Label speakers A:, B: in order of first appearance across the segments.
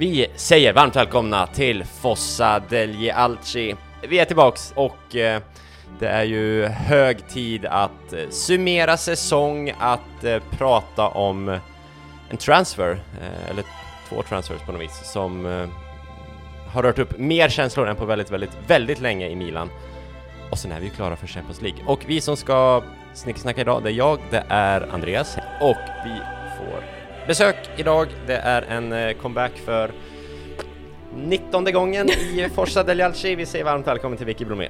A: Vi säger varmt välkomna till Fossa Delje Alci. Vi är tillbaks och eh, det är ju hög tid att eh, summera säsong, att eh, prata om en transfer, eh, eller två transfers på något vis, som eh, har rört upp mer känslor än på väldigt, väldigt, väldigt länge i Milan. Och sen är vi ju klara för Champions League. Och vi som ska snicksnacka idag, det är jag, det är Andreas och vi får besök idag. Det är en eh, comeback för 19 gången i Forza degli Alci. Vi säger varmt välkommen till Vicky Blomé.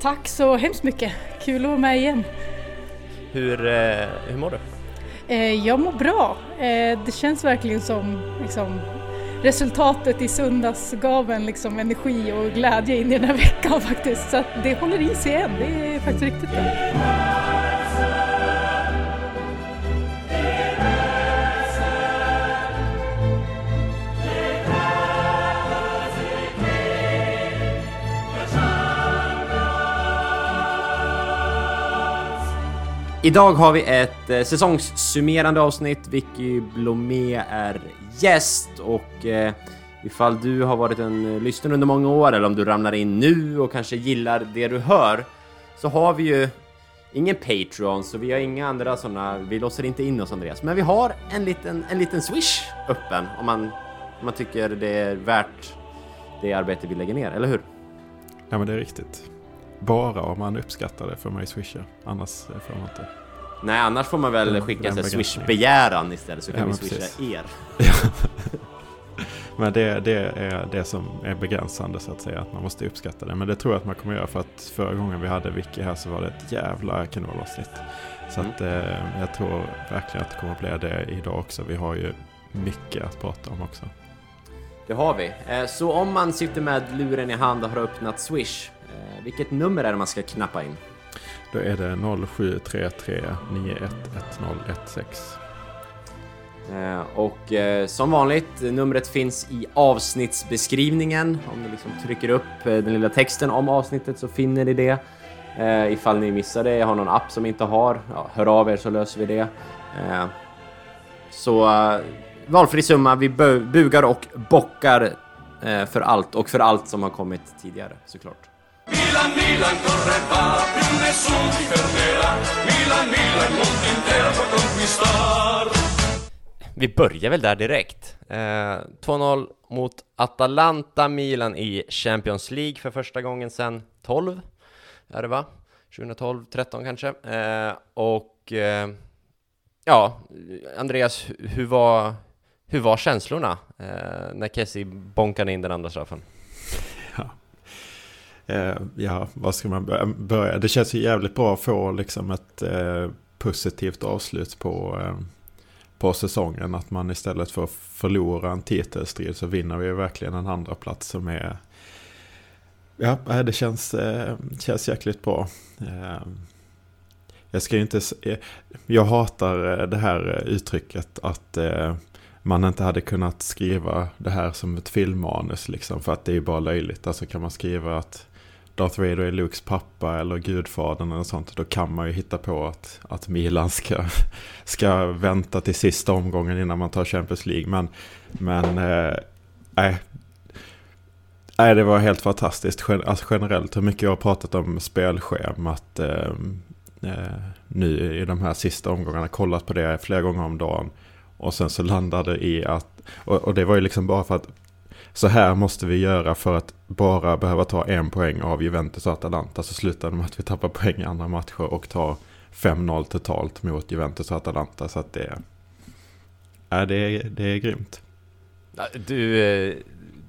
B: Tack så hemskt mycket, kul att vara med igen.
A: Hur, eh, hur mår du?
B: Eh, jag mår bra. Det känns verkligen som liksom, resultatet i söndags gav en liksom, energi och glädje in i den här veckan faktiskt. Så det håller i sig än, det är faktiskt riktigt bra.
A: Idag har vi ett eh, säsongssummerande avsnitt. Vicky Blomé är gäst och eh, ifall du har varit en eh, lyssnare under många år eller om du ramlar in nu och kanske gillar det du hör så har vi ju ingen Patreon så vi har inga andra sådana, vi låser inte in oss Andreas, men vi har en liten, en liten swish öppen om man, om man tycker det är värt det arbete vi lägger ner, eller hur?
C: Ja men det är riktigt. Bara om man uppskattar det får man ju swisha. Annars får man inte.
A: Nej, annars får man väl
C: Den-
A: skicka en swish-begäran istället så kan
C: Ja,
A: vi swisha
C: precis.
A: er.
C: Men det, det är det som är begränsande så att säga. Att man måste uppskatta det. Men det tror jag att man kommer göra för att förra gången vi hade Vicky här så var det ett jävla kanolavsnitt. Så
A: Mm.
C: att eh, jag tror verkligen att det kommer att bli det idag också. Vi har ju mycket att prata om också.
A: Det har vi. Eh, Så om man sitter med luren i hand och har öppnat Swish, eh, vilket nummer är det man ska knappa in?
C: Då är det 0733 911016.
A: Eh, Och eh, som vanligt, eh, numret finns i avsnittsbeskrivningen. Om ni liksom trycker upp eh, den lilla texten om avsnittet så finner ni det. Eh, Ifall ni missar det, jag har någon app som inte har, ja, hör av er så löser vi det. Eh, Så eh, valfri summa, vi bu- bugar och bockar eh, för allt och för allt som har kommit tidigare såklart.
D: Milan, Milan corre va, più nessuno ti fermerà. Milan, Milan, mondo intero può conquistar.
A: Vi börjar väl där direkt. Eh, 2-0 mot Atalanta Milan i Champions League för första gången sedan 12 är det va? 2012, 13 kanske. Eh, och eh, ja, Andreas, hur var, hur var känslorna eh, när Kessie bonkade in den andra straffen?
C: Eh, ja, vad ska man börja- Det känns ju jävligt bra att få liksom ett eh, positivt avslut på, eh, på säsongen. Att man istället för att förlora en titelstrid så vinner vi verkligen en andra plats som är... Ja, eh, det känns, eh, känns jäkligt bra. Eh, jag ska inte... Eh, jag hatar eh, det här uttrycket att man inte hade kunnat skriva det här som ett filmmanus liksom. För att det är ju bara löjligt. Alltså kan man skriva att Darth Vader är Lukes pappa eller Gudfadern eller sånt. Då kan man ju hitta på att, att Milan ska, ska vänta till sista omgången innan man tar Champions League. Men, men eh, nej. Nej, det var helt fantastiskt. Alltså generellt hur mycket jag har pratat om spelschemat eh, eh, nu i de här sista omgångarna. Kollat på det flera gånger om dagen. Och sen så landade det i att, och, och det var ju liksom bara för att så här måste vi göra för att bara behöva ta en poäng av Juventus och Atalanta. Så slutar det med att vi tappar poäng i andra matcher och tar 5-0 totalt mot Juventus och Atalanta. Så att det, ja, det, är, det är grymt.
A: Du, eh,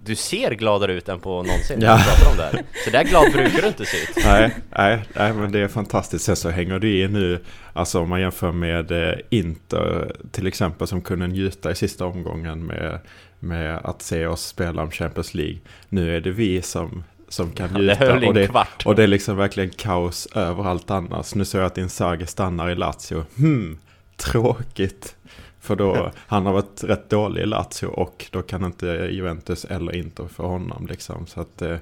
A: du ser gladare ut än på någonsin när
C: Ja.
A: du pratar om det här. Så där glad brukar du inte se ut.
C: nej, nej, nej, men det är fantastiskt. Sen så hänger det i nu, alltså om man jämför med eh, Inter till exempel som kunde njuta i sista omgången med, med att se oss spela om Champions League. Nu är det vi som, som kan
A: Det
C: njuta.
A: i
C: och det,
A: kvart.
C: Och det är liksom verkligen kaos överallt annars. Nu ser jag att Inzaghi stannar i Lazio. Hmm, tråkigt. För då, han har varit rätt dålig i Lazio och då kan inte Juventus eller Inter för honom liksom. Så att eh,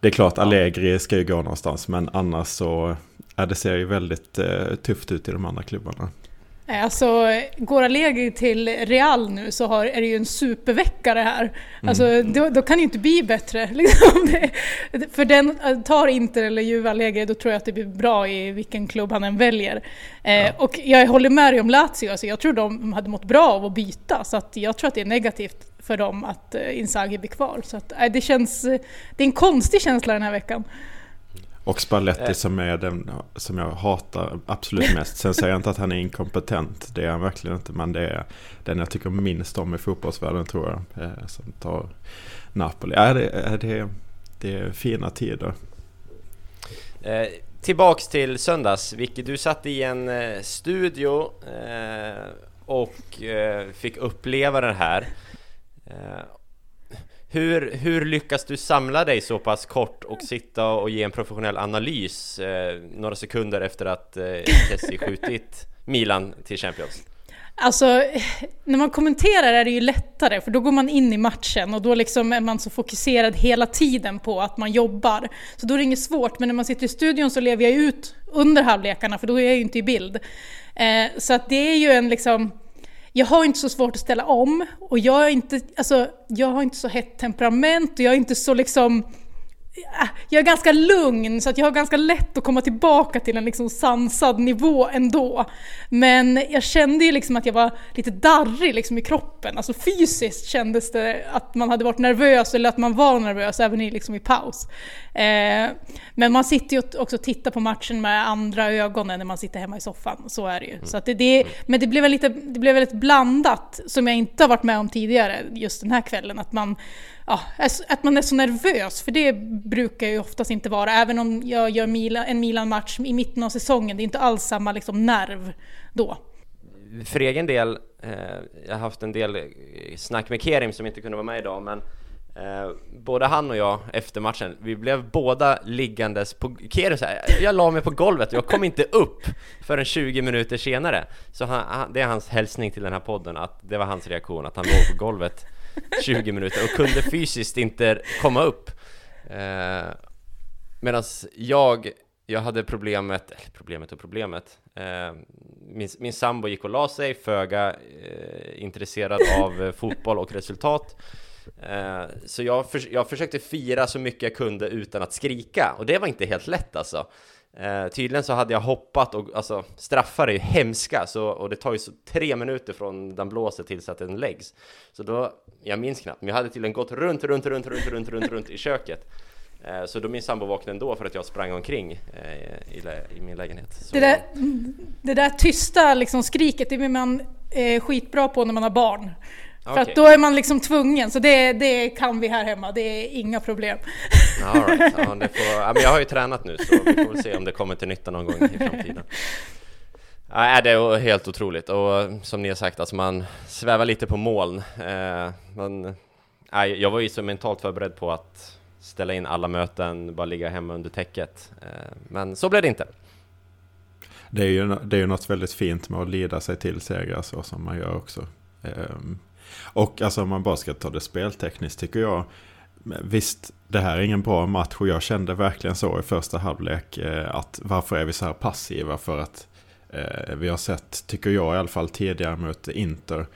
C: det är klart, Allegri ska ju gå någonstans. Men annars så, ja, det ser ju väldigt eh, tufft ut i de andra klubbarna.
B: Eh, Alltså, går Allegri till Real nu så har, är det ju en supervecka det här. Alltså, då, då kan det ju inte bli bättre. Liksom. Det, för den, tar Inter eller Juve Allegri, då tror jag att det blir bra i vilken klubb han än väljer. Eh, Och jag håller med dig om Lazio, alltså, jag tror de hade mått bra av att byta, så att jag tror att det är negativt för dem att eh, Inzaghi blir kvar. Så att, eh, det, känns, eh, det är en konstig känsla den här veckan.
C: Och Spalletti som är den som jag hatar absolut mest. Sen säger jag inte att han är inkompetent. Det är han verkligen inte. Men det är den jag tycker minst om i fotbollsvärlden tror jag. Eh, som tar Napoli. Ja, det, är- det, det är fina tider.
A: Eh, tillbaks till söndags, Vicky, du satt i en eh, studio eh, och eh, fick uppleva det här. Hur, hur lyckas du samla dig så pass kort och sitta och ge en professionell analys eh, några sekunder efter att eh, Chelsea skjutit Milan till Champions?
B: Alltså, när man kommenterar är det ju lättare för då går man in i matchen och då liksom är man så fokuserad hela tiden på att man jobbar. Så då är det inget svårt, men när man sitter i studion så lever jag ut under halvlekarna för då är jag ju inte i bild. Eh, så att det är ju en liksom... Jag har inte så svårt att ställa om och jag, är inte, alltså, jag har inte så hett temperament och jag är inte så liksom... Äh, jag är ganska lugn så att jag har ganska lätt att komma tillbaka till en liksom sansad nivå ändå. Men jag kände ju liksom att jag var lite darrig liksom i kroppen, alltså fysiskt kändes det att man hade varit nervös eller att man var nervös även i, liksom i paus. Eh, men man sitter ju också och tittar på matchen med andra ögon än när man sitter hemma i soffan, så är det ju. Så att det, det, men det blev, väl lite, det blev väldigt blandat, som jag inte har varit med om tidigare just den här kvällen. Att man, ja, att man är så nervös, för det brukar jag ju oftast inte vara. Även om jag gör Milan, en Milan-match i mitten av säsongen, det är inte alls samma liksom, nerv då.
A: För egen del, eh, jag har haft en del eh, snack med Kerim som inte kunde vara med idag, men eh, både han och jag efter matchen, vi blev båda liggandes på... Kero så här, jag la mig på golvet och jag kom inte upp förrän 20 minuter senare. Så han, han, det är hans hälsning till den här podden, att det var hans reaktion, att han låg på golvet 20 minuter och kunde fysiskt inte komma upp. Eh, Medan jag, jag hade problemet, eller problemet och problemet, eh, min, min sambo gick och la sig, föga eh, intresserad av eh, fotboll och resultat. Eh, så jag, för, jag försökte fira så mycket jag kunde utan att skrika, och det var inte helt lätt alltså. Eh, tydligen så hade jag hoppat och alltså straffar är ju hemska så, och det tar ju så tre minuter från den blåser tills att den läggs. Så då, jag minns knappt, men jag hade tydligen gått runt, runt, runt, runt, runt, runt, runt i köket. Eh, Så då min sambo vaknade ändå för att jag sprang omkring eh, i, i min lägenhet. Så,
B: Det där, det där tysta liksom, skriket, det är man eh, skitbra på när man har barn. För
A: Okej.
B: att då är man liksom tvungen, så det, det kan vi här hemma, det är inga problem.
A: All right. ja, det får, ja, men jag har ju tränat nu så vi får väl se om det kommer till nytta någon gång i framtiden. Ja, det är helt otroligt och som ni har sagt, alltså man svävar lite på moln. Eh, men, nej, jag var ju så mentalt förberedd på att ställa in alla möten, bara ligga hemma under täcket. Eh, men så blev det inte.
C: Det är, ju, det är ju något väldigt fint med att lida sig till segrar så som man gör också. Ehm, och alltså om man bara ska ta det speltekniskt tycker jag. Visst, det här är ingen bra match och jag kände verkligen så i första halvlek. Eh, att varför är vi så här passiva? För att eh, vi har sett, tycker jag i alla fall tidigare mot Inter.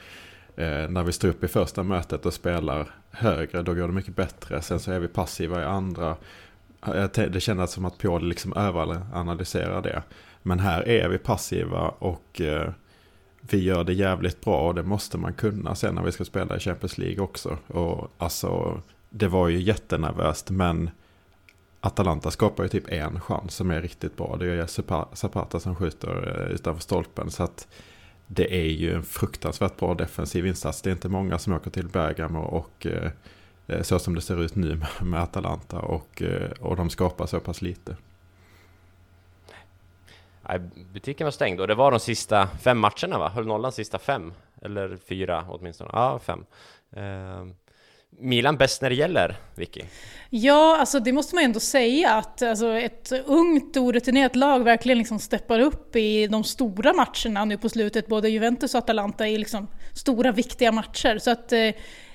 C: Eh, när vi står upp i första mötet och spelar högre, då går det mycket bättre. Sen så är vi passiva i andra. Eh, det kändes som att Pioli liksom överanalyserar det. Men här är vi passiva och eh, vi gör det jävligt bra och det måste man kunna sen när vi ska spela i Champions League också. Och alltså, det var ju jättenervöst men Atalanta skapar ju typ en chans som är riktigt bra. Det är Zapata som skjuter eh, utanför stolpen. Så att det är ju en fruktansvärt bra defensiv insats. Det är inte många som åker till Bergamo och eh, eh, så som det ser ut nu med Atalanta och, och de skapar så pass lite.
A: Nej, butiken var stängd och det var de sista fem matcherna va? Höll nollan sista fem? Eller fyra åtminstone? Ja, fem. Eh, Milan bäst när det gäller, Vicky?
B: Ja, alltså det måste man ju ändå säga att alltså, ett ungt orutinerat lag verkligen liksom steppar upp i de stora matcherna nu på slutet. Både Juventus och Atalanta i liksom stora viktiga matcher. Så att eh,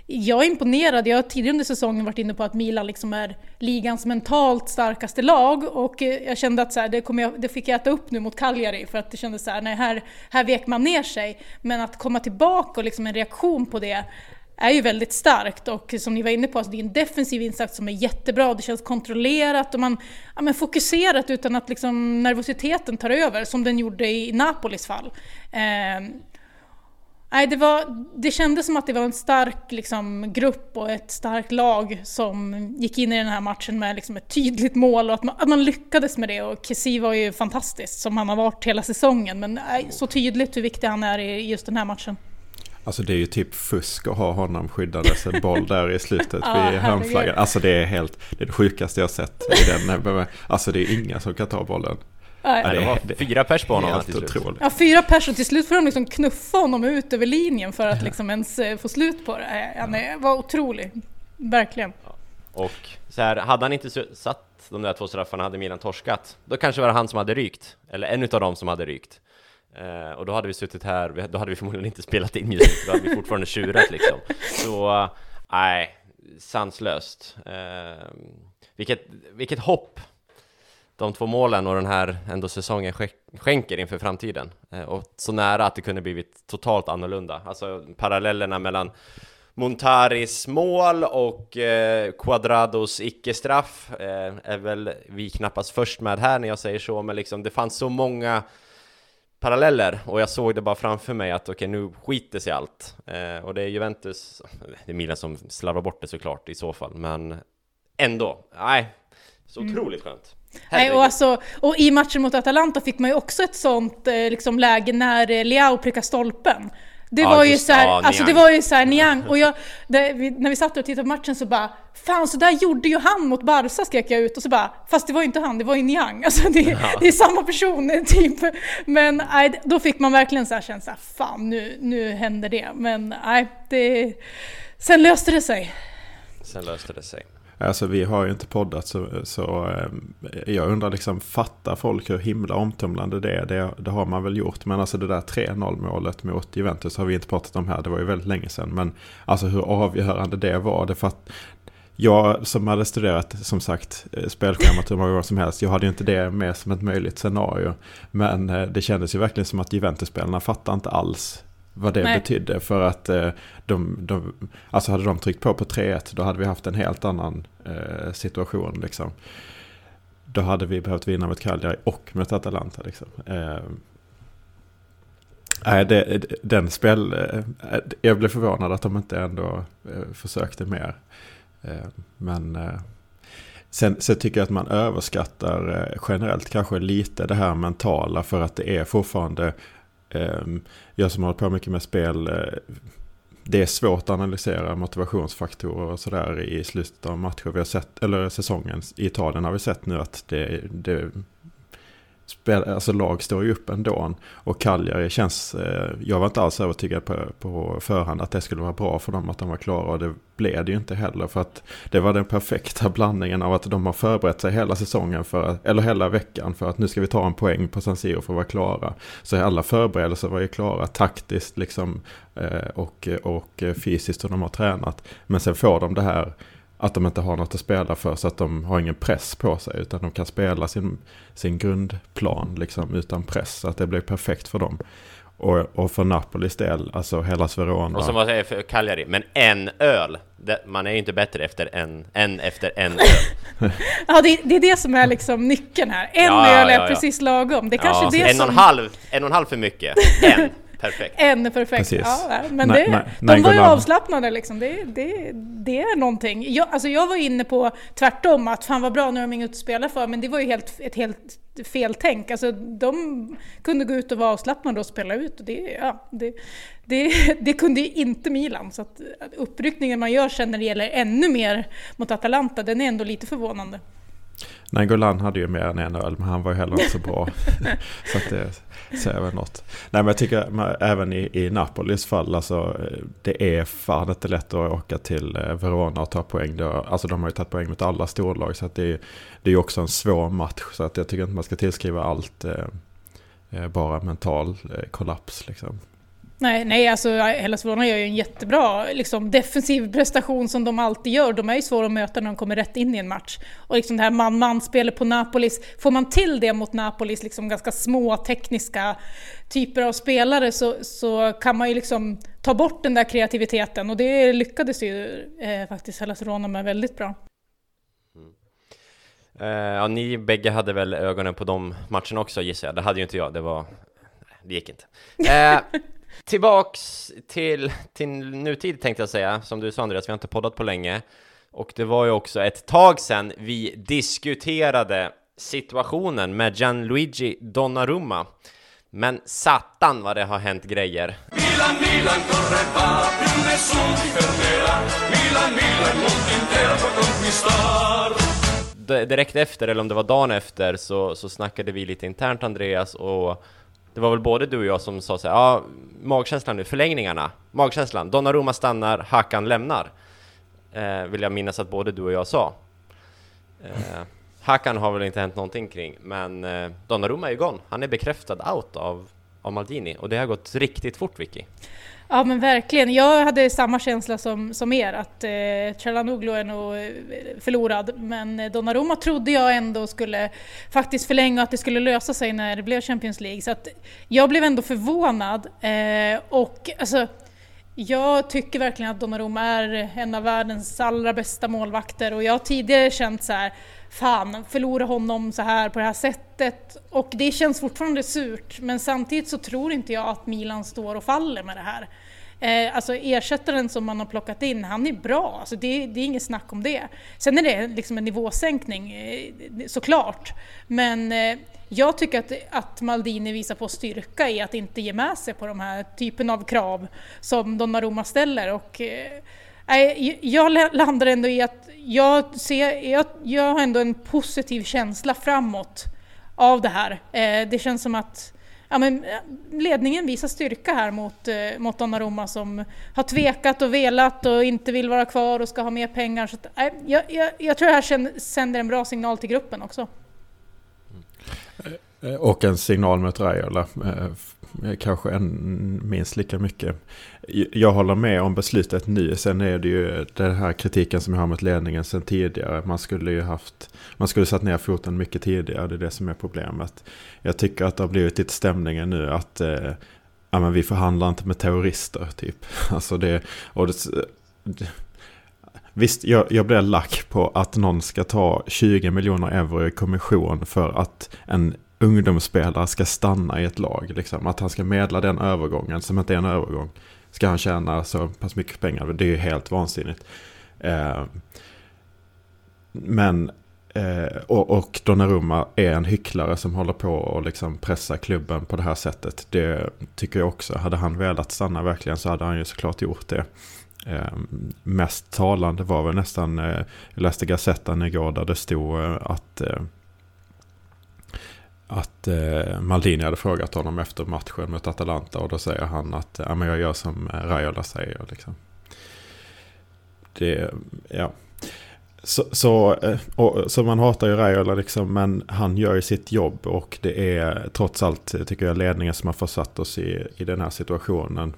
B: jag är imponerad. Jag har tidigare under säsongen varit inne på att Milan liksom är ligans mentalt starkaste lag och eh, jag kände att så här, det, jag, det fick jag äta upp nu mot Cagliari för att det kändes så här, nej, här, här vek man ner sig. Men att komma tillbaka och liksom en reaktion på det är ju väldigt starkt och som ni var inne på, alltså det är en defensiv insats som är jättebra, det känns kontrollerat och man ja, men fokuserat utan att liksom nervositeten tar över som den gjorde i Napolis fall. Eh, nej, det, var, det kändes som att det var en stark liksom, grupp och ett starkt lag som gick in i den här matchen med liksom, ett tydligt mål och att man, att man lyckades med det och Kessie var ju fantastisk som han har varit hela säsongen men nej, så tydligt hur viktig han är i just den här matchen.
C: Alltså det är ju typ fusk att ha honom skyddandes en boll där i slutet ja, vid hörnflaggan. Alltså det är helt, det är det sjukaste jag sett i den. Alltså det är inga som kan ta bollen.
A: Nej. Ja, det var fyra pers på honom
B: helt
A: till slut.
B: Ja, fyra pers och till slut får de liksom knuffa honom ut över linjen för att liksom ens eh, få slut på det. Han var otrolig, verkligen. Ja.
A: Och så här, hade han inte satt de där två straffarna hade Milan torskat, då kanske var det han som hade rykt. Eller en av dem som hade rykt. Uh, och då hade vi suttit här, då hade vi förmodligen inte spelat in musik, då hade vi fortfarande tjurat liksom. Så, nej, uh, sanslöst. Uh, vilket, vilket hopp de två målen och den här ändå säsongen skänker inför framtiden. Uh, och så nära att det kunde blivit totalt annorlunda. Alltså parallellerna mellan Montaris mål och eh, Quadrados icke-straff eh, är väl vi knappast först med här när jag säger så, men liksom det fanns så många paralleller och jag såg det bara framför mig att okej, okay, nu skiter sig allt. Eh, och det är Juventus, det är Milan som slarvar bort det såklart i så fall, men ändå, nej, så mm. otroligt skönt.
B: Nej, och, alltså, och i matchen mot Atalanta fick man ju också ett sånt eh, liksom, läge när eh, Leao prickar stolpen. Det ja, var ju så här, ja, alltså det var ju så här Niang, och jag, det, vi, när vi satt och tittade på matchen så bara Fan så där gjorde ju han mot Barca skrek jag ut och så bara Fast det var ju inte han, det var ju Niang. Alltså det, ja. det är samma person typ. Men nej, då fick man verkligen så här känna såhär, fan nu, nu händer det. Men nej, det... Sen löste det sig.
A: Sen löste det sig.
C: Alltså vi har ju inte poddat så, så eh, jag undrar liksom fattar folk hur himla omtumlande det är? Det, det har man väl gjort. Men alltså det där 3-0 målet mot Juventus har vi inte pratat om här. Det var ju väldigt länge sedan. Men alltså hur avgörande det var. Det för att jag som hade studerat som sagt eh, spelschemat hur många gånger som helst. Jag hade ju inte det med som ett möjligt scenario. Men eh, det kändes ju verkligen som att Juventus-spelarna fattar inte alls vad det Nej. betydde. För att eh, de, de, alltså hade de tryckt på på 3-1 då hade vi haft en helt annan eh, situation. Liksom. Då hade vi behövt vinna mot Cagliari och mot Atalanta. Liksom. Eh, Nej, det, den spel... Jag blev förvånad att de inte ändå försökte mer. Men sen, sen tycker jag att man överskattar generellt kanske lite det här mentala för att det är fortfarande Ehm, jag som har hållit på mycket med spel, eh, det är svårt att analysera motivationsfaktorer och sådär i slutet av matcher. Vi har sett, eller säsongen i Italien har vi sett nu att det, det spel, alltså lag står ju upp ändå. Och Cagliari känns, eh, jag var inte alls övertygad på, på förhand att det skulle vara bra för dem att de var klara. Och det blev det ju inte heller. För att det var den perfekta blandningen av att de har förberett sig hela säsongen, för, eller hela veckan, för att nu ska vi ta en poäng på San Siro för att vara klara. Så alla förberedelser var ju klara taktiskt liksom, eh, och, och fysiskt och de har tränat. Men sen får de det här att de inte har något att spela för så att de har ingen press på sig utan de kan spela sin, sin grundplan liksom utan press så att det blir perfekt för dem. Och, och för Napolis del, alltså hela Verona.
A: Och som man säger för Cagliari, men en öl. man är ju inte bättre efter en, än efter en öl.
B: ja, det, det, är det som är liksom nyckeln här. En ja, öl är ja, ja. precis lagom. Det är kanske det
A: en som... Och en, halv, en och en halv för mycket. En. Perfekt.
B: En perfekt. Ja, men det, nej, nej, de var ju avslappnade liksom. Det, det, det är någonting. Jag, alltså jag var inne på tvärtom, att fan vad bra, nu har de inget att spela för. Men det var ju helt, ett helt fel tänk. Alltså de kunde gå ut och vara avslappnade och spela ut. Och det, ja, det, det, det kunde ju inte Milan. Så att uppryckningen man gör sen när det gäller ännu mer mot Atalanta, den är ändå lite förvånande.
C: Nangolan hade ju mer än en öl, men han var ju heller inte så bra. så att det säger väl något. Nej, men jag tycker även i, i Napolis fall, alltså, det är fan inte lätt att åka till eh, Verona och ta poäng. Alltså de har ju tagit poäng mot alla storlag, så att det, det är ju också en svår match. Så att jag tycker inte man ska tillskriva allt eh, eh bara mental eh, kollaps. Liksom.
B: Nej, nej alltså Hellas Verona gör ju en jättebra liksom, defensiv prestation som de alltid gör. De är ju svåra att möta när de kommer rätt in i en match. Och liksom det här man-man-spelet på Napolis, får man till det mot Napolis liksom ganska små tekniska typer av spelare så, så kan man ju liksom ta bort den där kreativiteten och det lyckades ju eh, faktiskt Hellas Verona med väldigt bra.
A: Uh, ja, ni bägge hade väl ögonen på de matcherna också gissar jag. Det hade ju inte jag, det var... Det gick inte. Uh, tillbaks till, till nutid tänkte jag säga, som du sa Andreas, vi har inte poddat på länge. Och det var ju också ett tag sedan vi diskuterade situationen med Gianluigi Donnarumma. Men satan vad det har hänt grejer.
D: Milan, Milan, corre va, più nessuno ti fermerà. Milan, Milan, mondo intero può conquistar.
A: Direkt efter, eller om det var dagen efter, så, så snackade vi lite internt Andreas och det var väl både du och jag som sa så här, ja, magkänslan nu, förlängningarna, magkänslan, Donnarumma stannar, Hakan lämnar. Eh, vill jag minnas att både du och jag sa. Eh, Hakan har väl inte hänt någonting kring, men eh, Donnarumma är ju gone. Han är bekräftad out av, av Maldini och det har gått riktigt fort Vicky.
B: Ja men verkligen, jag hade samma känsla som, som er att eh, Chalanoglu är nog eh, förlorad. Men eh, Donnarumma trodde jag ändå skulle faktiskt förlänga och att det skulle lösa sig när det blev Champions League. Så att jag blev ändå förvånad eh, och alltså jag tycker verkligen att Donnarumma är en av världens allra bästa målvakter. Och jag har tidigare känt så här fan, förlora honom så här på det här sättet. Och det känns fortfarande surt, men samtidigt så tror inte jag att Milan står och faller med det här. Eh, alltså ersättaren som man har plockat in, han är bra, alltså det, det är inget snack om det. Sen är det liksom en nivåsänkning, eh, såklart. Men eh, jag tycker att, att Maldini visar på styrka i att inte ge med sig på de här typen av krav som Donnarumma ställer. Och, eh, jag landar ändå i att jag, ser, jag, jag har ändå en positiv känsla framåt av det här. Eh, det känns som att ja, men, eh, ledningen visar styrka här mot, eh, mot Donnarumma som har tvekat och velat och inte vill vara kvar och ska ha mer pengar. Så att, jag, jag, jag tror det här sänder en bra signal till gruppen också.
C: Mm. Eh, och en signal mot Raiola eh, Eh, kanske en, minst lika mycket. Jag håller med om beslutet nu. Sen är det ju den här kritiken som jag har mot ledningen sen tidigare. Man skulle ju haft, man skulle satt ner foten mycket tidigare. Det är det som är problemet. Jag tycker att det har blivit lite stämningen nu att eh, ja, men vi förhandlar inte med terrorister typ. Alltså det, och det, det Visst, jag, jag blir lack på att någon ska ta 20 miljoner euro i kommission för att en ungdomsspelare ska stanna i ett lag. Liksom. Att han ska medla den övergången som inte är en övergång. Ska han tjäna så pass mycket pengar? Det är ju helt vansinnigt. Eh, men eh, och, och Donnarumma är en hycklare som håller på och liksom pressa klubben på det här sättet. Det tycker jag också. Hade han velat stanna verkligen så hade han ju såklart gjort det. Eh, mest talande var väl nästan, eh, jag läste Gazettan igår där det stod eh, att eh, att eh, Maldini hade frågat honom efter matchen mot Atalanta och då säger han att ja, men jag gör som eh, Raiola säger. Liksom. Det, ja. Så, så, eh, och, så man hatar ju Raiola liksom, men han gör ju sitt jobb och det är trots allt, eh, tycker jag, ledningen som har försatt oss i, i den här situationen.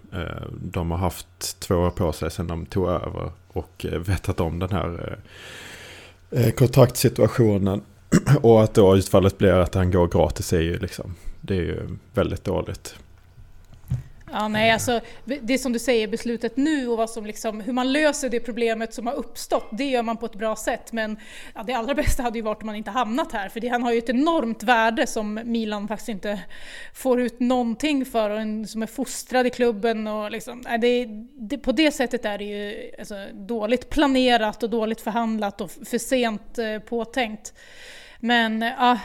C: De har haft två år på sig sedan de tog över och vetat om den här kontraktssituationen. Och att då utfallet blir att han går gratis är ju liksom, det är ju väldigt dåligt.
B: Ja, nej, alltså, det som du säger, beslutet nu och vad som liksom, hur man löser det problemet som har uppstått, det gör man på ett bra sätt. Men ja, det allra bästa hade ju varit om man inte hamnat här, för det, han har ju ett enormt värde som Milan faktiskt inte får ut någonting för, och en, som är fostrad i klubben. Och liksom, nej, det, det, på det sättet är det ju alltså, dåligt planerat och dåligt förhandlat och för sent eh, påtänkt. Men eh, ja,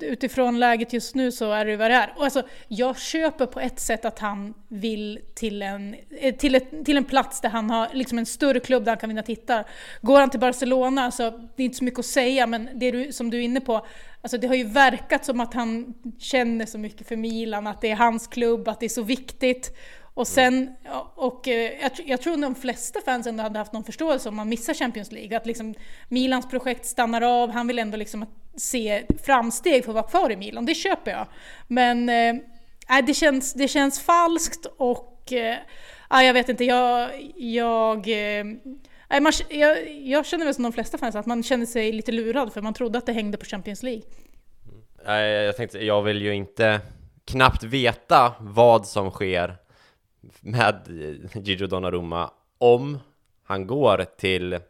B: utifrån läget just nu så är det vad det är. Och alltså, jag köper på ett sätt att han vill till en, eh, till, ett, till en plats där han har liksom en större klubb där han kan vinna tittar. Går han till Barcelona så det är inte så mycket att säga, men det du, som du är inne på, alltså det har ju verkat som att han känner så mycket för Milan, att det är hans klubb, att det är så viktigt. Och sen, och eh, jag, jag tror de flesta fans ändå hade haft någon förståelse om man missar Champions League. Att liksom Milans projekt stannar av, han vill ändå liksom se framsteg för att vara kvar i Milan. Det köper jag. Men eh, äh, det, känns, det känns falskt och eh, äh, jag vet inte, jag, jag, äh, man, jag, jag känner väl som de flesta fans att man känner sig lite lurad för man trodde att det hängde på Champions League.
A: Mm. Jag tänkte, jag vill ju inte knappt veta vad som sker med Gigi Donnarumma om han går till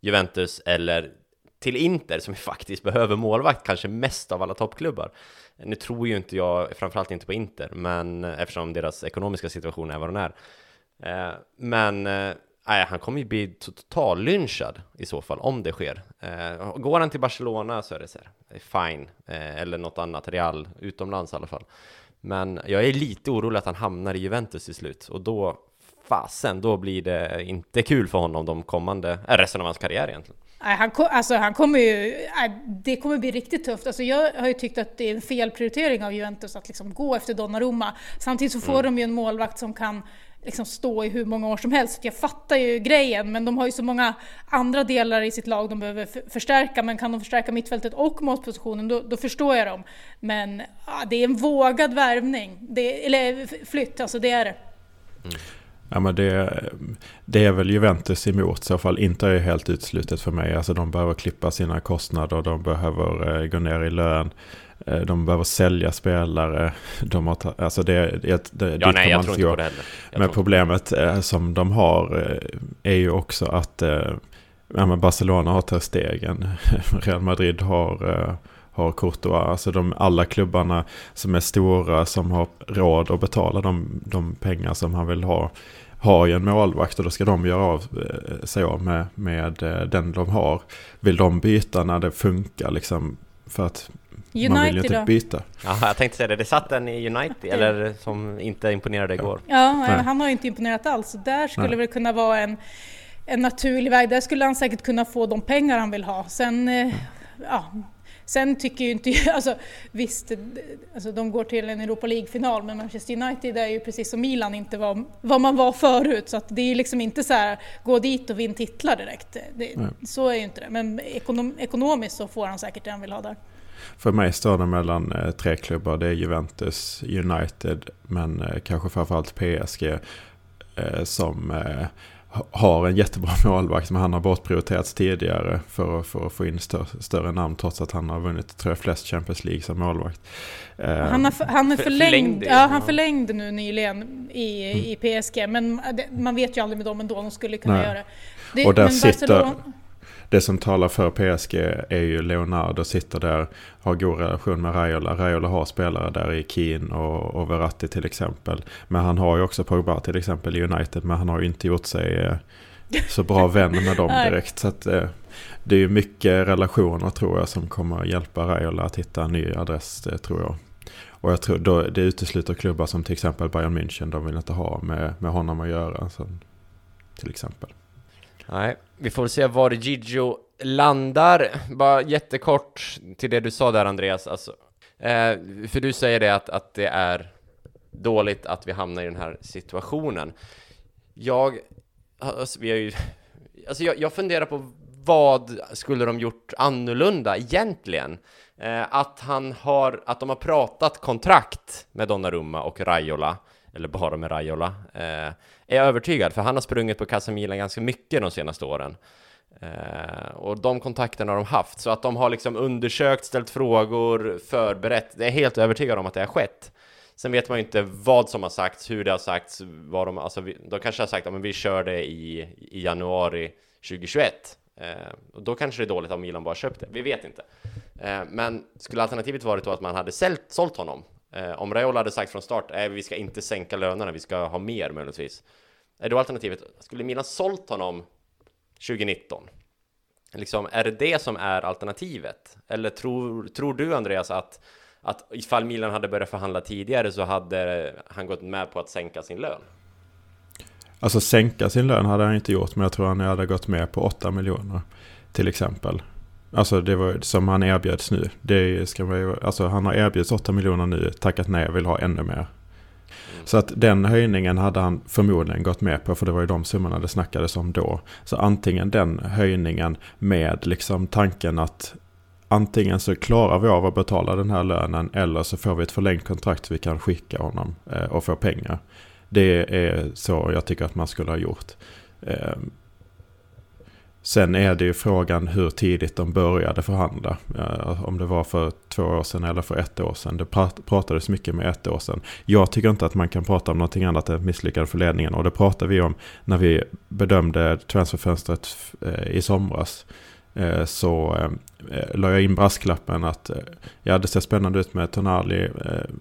A: Juventus eller till Inter som faktiskt behöver målvakt kanske mest av alla toppklubbar. Nu tror ju inte jag, framförallt inte på Inter, men eftersom deras ekonomiska situation är vad den är. Eh, men eh, nej, han kommer ju bli total lynchad i så fall om det sker. Eh, går han till Barcelona så är det så här, fine, eller något annat, Real, utomlands i alla fall. Men jag är lite orolig att han hamnar i Juventus till slut och då fasen, då blir det inte kul för honom de kommande, resten av hans karriär egentligen.
B: Nej, han, alltså, han kommer ju, det kommer bli riktigt tufft. Alltså, jag har ju tyckt att det är en felprioritering av Juventus att liksom gå efter Donnarumma. Samtidigt så får mm. de ju en målvakt som kan liksom stå i hur många år som helst. Jag fattar ju grejen, men de har ju så många andra delar i sitt lag de behöver förstärka. Men kan de förstärka mittfältet och målpositionen, då, då, förstår jag dem. Men ja, det är en vågad värvning, det, eller flytt, alltså det är det.
C: Mm. Ja, men det, det är väl Juventus emot i så fall. Inte är helt utslutet för mig. Alltså de behöver klippa sina kostnader. De behöver eh, gå ner i lön. Eh, de behöver sälja spelare. De har alltså det, det, det,
A: ja, nej, jag tror inte på det heller.
C: Men problemet eh, som de har eh, är ju också att ja, Barcelona har Ter Stegen. Real Madrid har har Courtois. Alltså de, alla klubbarna som är stora som har råd att betala de, de pengar som han vill ha har ju en målvakt och då ska de göra av sig av med, med den de har. Vill de byta när det funkar liksom? För att United man vill ju inte då? byta.
A: Ja, jag tänkte säga det. Det satt en i United, eller som inte imponerade igår.
B: Ja, han har ju inte imponerat alls. Där skulle Nej. väl kunna vara en, en naturlig väg. Där skulle han säkert kunna få de pengar han vill ha. Sen, eh, ja, Sen tycker ju inte jag, alltså visst, alltså de går till en Europa League-final men Manchester United är ju precis som Milan inte var, vad man var förut så att det är liksom inte så här, gå dit och vinn titlar direkt. Det, så är ju inte det, men ekonom, ekonomiskt så får han säkert det han vill ha där.
C: För mig står det mellan eh, tre klubbar. Det är Juventus, United men eh, kanske framförallt PSG eh, som har en jättebra målvakt men han har bortprioriterats tidigare för, för att få in större, större namn trots att han har vunnit tror jag, flest Champions League som målvakt.
B: Han, har, han är förlängd, förlängd ja, han förlängde nu nyligen i, mm. i PSG men man vet ju aldrig med dem ändå, de skulle kunna Nej. göra det.
C: Och där sitter... Barcelona, det som talar för PSG är ju Leonardo sitter där, har god relation med Raiola. Raiola har spelare där i Keane och, och Verratti till exempel. Men han har ju också Pogba till exempel i United, men han har ju inte gjort sig eh, så bra vän med dem direkt. Så att, eh, det är ju mycket relationer tror jag som kommer hjälpa Raiola att hitta en ny adress, tror jag. Och jag tror då, det utesluter klubbar som till exempel Bayern München, de vill inte ha med, med honom att göra. Så, till exempel.
A: Nej, vi får se var Gigio landar. Bara jättekort till det du sa där Andreas, alltså. Eh, för du säger det att, att det är dåligt att vi hamnar i den här situationen. Jag, alltså, vi har ju, alltså jag, jag funderar på vad skulle de gjort annorlunda egentligen? Eh, att han har, att de har pratat kontrakt med Donnarumma och Raiola, eller bara med Raiola, eh, är jag övertygad, för han har sprungit på Casemila ganska mycket de senaste åren. Eh, och de kontakterna har de haft, så att de har liksom undersökt, ställt frågor, förberett. Det är helt övertygad om att det har skett. Sen vet man ju inte vad som har sagts, hur det har sagts, vad de, alltså, de kanske har sagt att ja, vi kör det i, i januari 2021. Eh, och då kanske det är dåligt om Milan bara köpt det, vi vet inte. Eh, men skulle alternativet varit då att man hade sält, sålt honom Eh, om Raiola hade sagt från start, att vi ska inte sänka lönerna, vi ska ha mer möjligtvis. Är då alternativet, skulle Milan sålt honom 2019? Liksom, är det det som är alternativet? Eller tror, tror du Andreas att, att ifall Milan hade börjat förhandla tidigare så hade han gått med på att sänka sin lön?
C: Alltså sänka sin lön hade han inte gjort, men jag tror han hade gått med på 8 miljoner till exempel. Alltså det var som han erbjöds nu. Det ska man alltså han har erbjudits 8 miljoner nu, tackat nej, vill ha ännu mer. Så att den höjningen hade han förmodligen gått med på för det var ju de summorna det snackades om då. Så antingen den höjningen med liksom tanken att antingen så klarar vi av att betala den här lönen eller så får vi ett förlängt kontrakt vi kan skicka honom eh, och få pengar. Det är så jag tycker att man skulle ha gjort. Sen är det ju frågan hur tidigt de började förhandla. Eh, om det var för två år sedan eller för ett år sedan. Det pratades mycket med ett år sedan. Jag tycker inte att man kan prata om någonting annat än misslyckande för ledningen. Och det pratade vi om när vi bedömde transferfönstret eh, i somras. Eh, så la jag in brasklappen att ja, det ser spännande ut med Tonali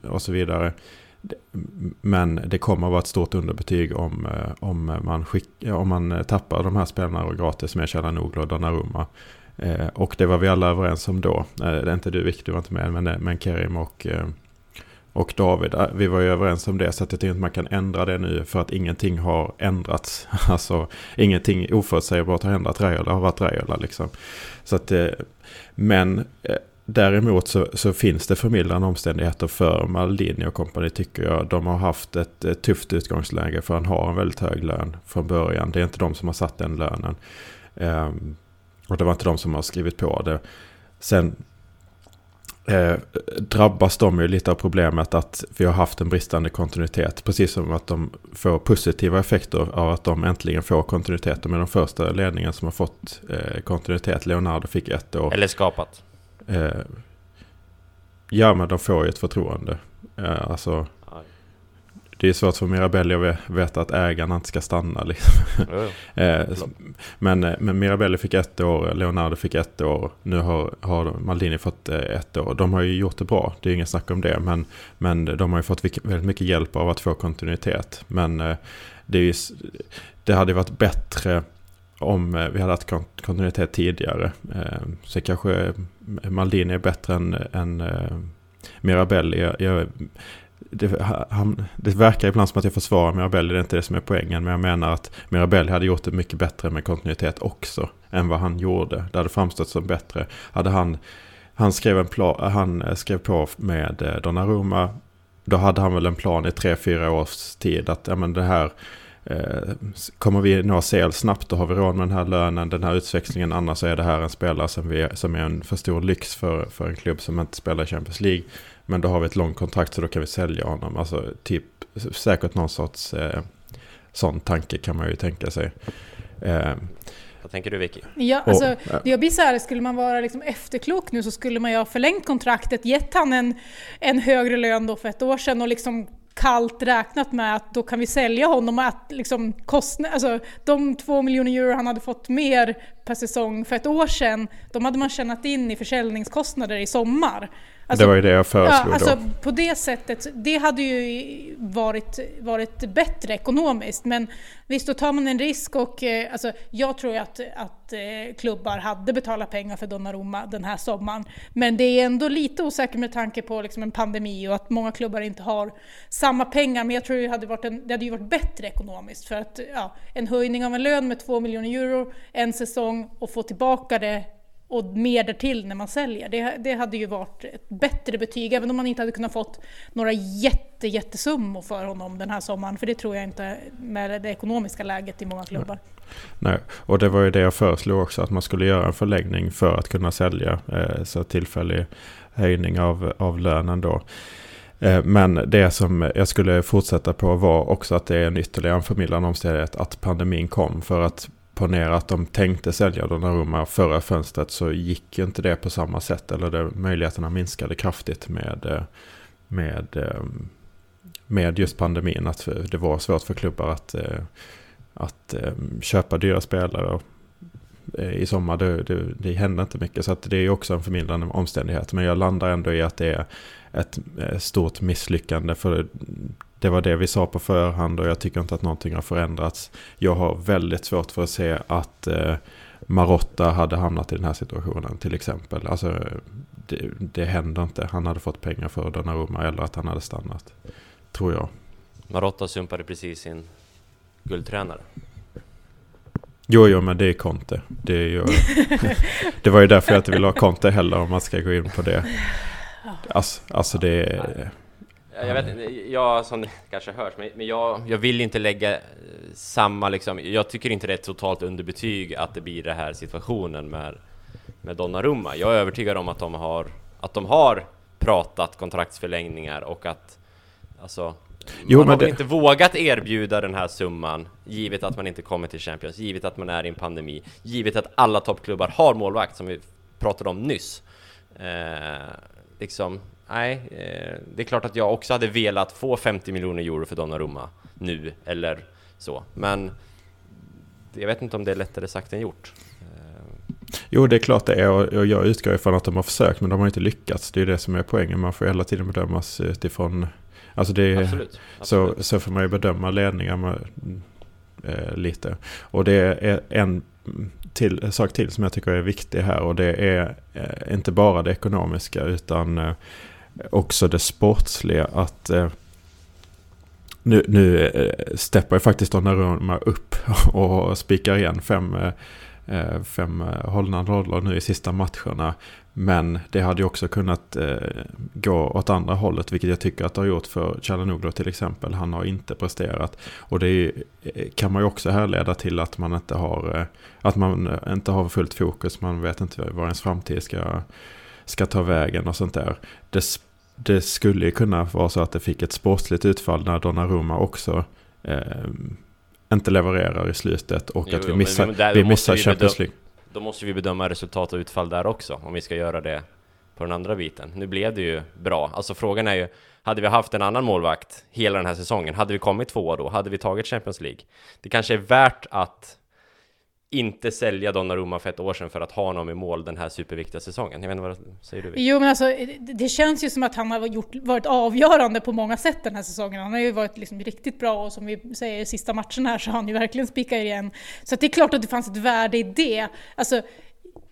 C: och så vidare. Men det kommer att vara ett stort underbetyg om, eh, om, man, skick, eh, om man eh, tappar de här spelarna och gratis med Chalanoglu och Donnarumma. Eh, och det var vi alla överens om då. Eh, det är inte du Vic, du var inte med, men, men Kerim och, och David. Vi var ju överens om det, så att jag tycker inte man kan ändra det nu för att ingenting har ändrats. Alltså ingenting oförutsägbart har ändrat Raiola, har varit Raiola liksom. Så att, men Däremot så, så, finns det förmildrande omständigheter för Maldini och kompani tycker jag. De har haft ett, ett, tufft utgångsläge för han har en väldigt hög lön från början. Det är inte de som har satt den lönen. Um, och det var inte de som har skrivit på det. Sen eh, drabbas de ju lite av problemet att vi har haft en bristande kontinuitet. Precis som att de får positiva effekter av att de äntligen får kontinuitet. De är de första ledningen som har fått eh, kontinuitet. Leonardo fick ett år.
A: Eller skapat. Eh,
C: ja, men de får ju ett förtroende. Eh, alltså, det är svårt för Mirabelli att veta att ägarna inte ska stanna. Liksom. eh, men, eh, men Mirabelli fick ett år, Leonardo fick ett år. Nu har, har Maldini fått eh, ett år. De har ju gjort det bra, det är inget snack om det. Men, men de har ju fått väldigt mycket hjälp av att få kontinuitet. Men eh, det, är ju, det hade varit bättre om eh, vi hade haft kontinuitet tidigare. Eh, så kanske eh, Maldini är bättre än, än Mirabelli. Jag, jag, det, han, det verkar ibland som att jag försvarar Mirabelli, det är inte det som är poängen. Men jag menar att Mirabelli hade gjort det mycket bättre med kontinuitet också. Än vad han gjorde. Det hade framstått som bättre. Hade han, han, skrev, en plan, han skrev på med Donnarumma. Då hade han väl en plan i tre, fyra års tid. Att ja, men det här kommer vi nå CL snabbt då har vi råd med den här lönen, den här utväxlingen. Annars är det här en spelare som, vi, som är en för stor lyx för, för en klubb som inte spelar i Champions League. Men då har vi ett långt kontrakt så då kan vi sälja honom. Alltså typ säkert någon sorts eh, sån tanke kan man ju tänka sig.
A: Eh, vad tänker du Vicky?
B: Ja, alltså, oh, ja. jag blir så här, skulle man vara liksom efterklok nu så skulle man ju ha förlängt kontraktet, gett han en, en högre lön då för ett år sedan och liksom kallt räknat med att då kan vi sälja honom att liksom kostna, alltså de två miljoner euro han hade fått mer per säsong för ett år sedan, de hade man tjänat in i försäljningskostnader i sommar.
C: Alltså, det var ju det jag föreslog
B: ja, alltså, På det sättet, det hade ju varit, varit bättre ekonomiskt. Men visst, då tar man en risk och eh, alltså, jag tror att, att eh, klubbar hade betalat pengar för Donnarumma den här sommaren. Men det är ändå lite osäkert med tanke på liksom, en pandemi och att många klubbar inte har samma pengar. Men jag tror det hade varit, en, det hade ju varit bättre ekonomiskt för att ja, en höjning av en lön med 2 miljoner euro en säsong och få tillbaka det och mer därtill när man säljer. Det, det hade ju varit ett bättre betyg, även om man inte hade kunnat fått några jätte, jättesummor för honom den här sommaren, för det tror jag inte med det ekonomiska läget i många klubbar.
C: Nej, och det var ju det jag föreslog också, att man skulle göra en förlängning för att kunna sälja, eh, så tillfällig höjning av, av lönen då. Eh, men det som jag skulle fortsätta på var också att det är en ytterligare en förmildrande omständighet att pandemin kom. För att ponera att de tänkte sälja Donnarumma förra fönstret så gick ju inte det på samma sätt. Eller det, möjligheterna minskade kraftigt med, eh, med, eh, med just pandemin. Att det var svårt för klubbar att, eh, att köpa dyra spelare i sommar. Det, det, det hände inte mycket. Så att det är också en förmildrande omständighet. Men jag landar ändå i att det är ett stort misslyckande. För det var det vi sa på förhand och jag tycker inte att någonting har förändrats. Jag har väldigt svårt för att se att eh, Marotta hade hamnat i den här situationen till exempel. Alltså, det, det händer inte. Han hade fått pengar för Donnarumma eller att han hade stannat. Tror jag.
A: Marotta sumpade precis sin guldtränare.
C: Jo, jo, men det är Conte. Det, är ju, det var ju därför jag inte ville ha Conte heller om man ska gå in på det. Alltså, alltså det är...
A: Jag vet inte, jag, som kanske hörs, men jag, jag vill inte lägga eh, samma liksom, jag tycker inte det är ett totalt underbetyg att det blir den här situationen med, med Donnarumma. Jag är övertygad om att de har, att de har pratat kontraktsförlängningar och att, alltså,
C: Jo,
A: man har
C: det-
A: inte vågat erbjuda den här summan givet att man inte kommer till Champions, givet att man är i en pandemi, givet att alla toppklubbar har målvakt som vi pratade om nyss. Eh, liksom, nej, eh, det är klart att jag också hade velat få 50 miljoner euro för Donnarumma nu eller så, men jag vet inte om det är lättare sagt än gjort. Eh,
C: Jo, det är klart det är och jag utgår ifrån att de har försökt men de har inte lyckats. Det är det som är poängen. Man får hela tiden bedömas utifrån... Alltså det är,
A: absolut.
C: så,
A: absolut.
C: så får man ju bedöma ledningar med, eh, lite. Och det är en till, sak till som jag tycker är viktig här och det är eh, inte bara det ekonomiska utan eh, också det sportsliga. Att eh, nu, nu eh, steppar ju faktiskt Donnarumma upp och spikar igen fem, eh, eh fem eh, hållna nollor nu i sista matcherna. Men det hade ju också kunnat eh, gå åt andra hållet, vilket jag tycker att det har gjort för Chalanoglu till exempel. Han har inte presterat. Och det är, eh, kan man ju också härleda till att man inte har, att man inte har fullt fokus. Man vet inte vad ens framtid ska, ska ta vägen och sånt där. Det, det skulle ju kunna vara så att det fick ett sportsligt utfall när Donnarumma också eh, inte levererar i slutet och
A: Jo,
C: att vi
A: men-
C: missar,
A: men där
C: vi missar
A: vi
C: Champions League.
A: Då måste vi bedöma resultat och utfall där också, om vi ska göra det på den andra biten. Nu blev det ju bra. Alltså frågan är ju, hade vi haft en annan målvakt hela den här säsongen, hade vi kommit tvåa då? Hade vi tagit Champions League? Det kanske är värt att inte sälja Donnarumma för ett år sedan för att ha honom i mål den här superviktiga säsongen. Jag vet inte vad säger du? Vic?
B: Jo men alltså det- känns ju som att han har gjort, varit avgörande på många sätt den här säsongen. Han har ju varit liksom riktigt bra och som vi säger i sista matchen här så har han ju verkligen spikat igen. Så att det är klart att det fanns ett värde i det. Alltså,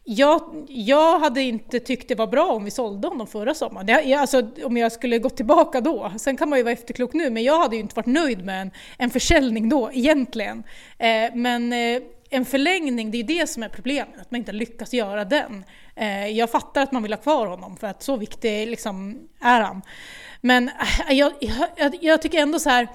B: jag, jag hade inte tyckt det var bra om vi sålde honom förra sommaren. Det, alltså, om jag skulle gå tillbaka då. Sen kan man ju vara efterklok nu, men jag hade ju inte varit nöjd med en, en försäljning då egentligen. Eh, men eh, en förlängning, det är det som är problemet, att man inte lyckas göra den. Eh, jag fattar att man vill ha kvar honom, för att så viktig liksom, är han. Men äh, jag, jag, jag tycker ändå så här,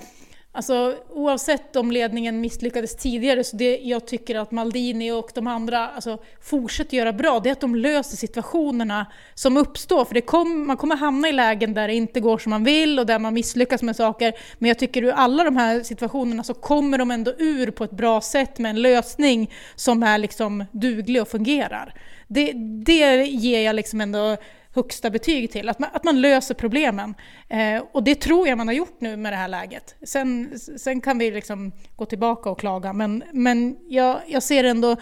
B: Alltså oavsett om ledningen misslyckades tidigare så det jag tycker att Maldini och de andra alltså, fortsätter göra bra det är att de löser situationerna som uppstår. För det kom, man kommer hamna i lägen där det inte går som man vill och där man misslyckas med saker. Men jag tycker ur alla de här situationerna så kommer de ändå ur på ett bra sätt med en lösning som är liksom duglig och fungerar. Det, det ger jag liksom ändå högsta betyg till. Att man, att man löser problemen. Eh, och det tror jag man har gjort nu med det här läget. Sen, sen kan vi liksom gå tillbaka och klaga, men, men jag, jag ser ändå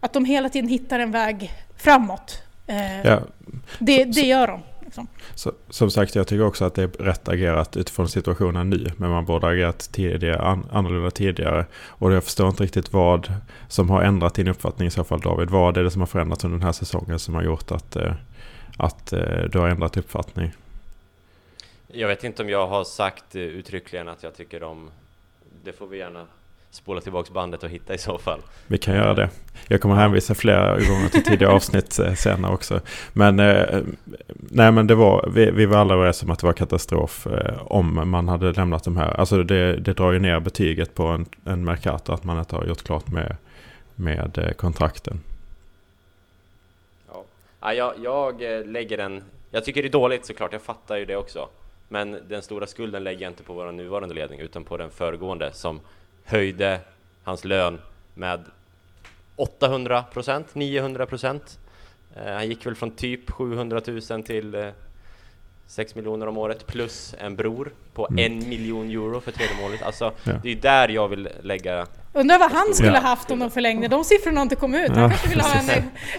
B: att de hela tiden hittar en väg framåt. Eh,
C: Ja,
B: det, det gör de. Liksom.
C: Så, som sagt, jag tycker också att det är rätt agerat utifrån situationen nu. Men man borde ha agerat tidigare, an, annorlunda tidigare. Och jag förstår inte riktigt vad som har ändrat din uppfattning i så fall David. Vad är det som har förändrats under den här säsongen som har gjort att, eh, att eh, du har ändrat uppfattning?
A: Jag vet inte om jag har sagt eh, uttryckligen att jag tycker om... Det får vi gärna spola tillbaks bandet och hitta i så fall.
C: Vi kan göra det. Jag kommer hänvisa flera gånger till tidigare avsnitt eh, senare också. Men, nej, men det var, vi, vi var alla överens om att det var katastrof om man hade lämnat de här. Alltså det, det drar ju ner betyget på en, en Mercato att man inte har gjort klart med, med kontrakten.
A: Ja. Ja, jag, jag eh, lägger en... Jag tycker det är dåligt såklart, jag fattar ju det också. Men den stora skulden lägger jag inte på vår nuvarande ledning utan på den föregående som höjde hans lön med 800 procent, 900 procent. Eh, han gick väl från typ 700 000 till eh, 6 miljoner om året plus en bror på
C: Mm.
A: en miljon euro för tredje målet. Alltså,
C: Ja.
A: det är där jag vill lägga
B: Undrar vad han skulle
C: Ja.
B: haft om de förlängde. De siffrorna har inte kommit ut. Han
C: Ja.
B: kanske vill ha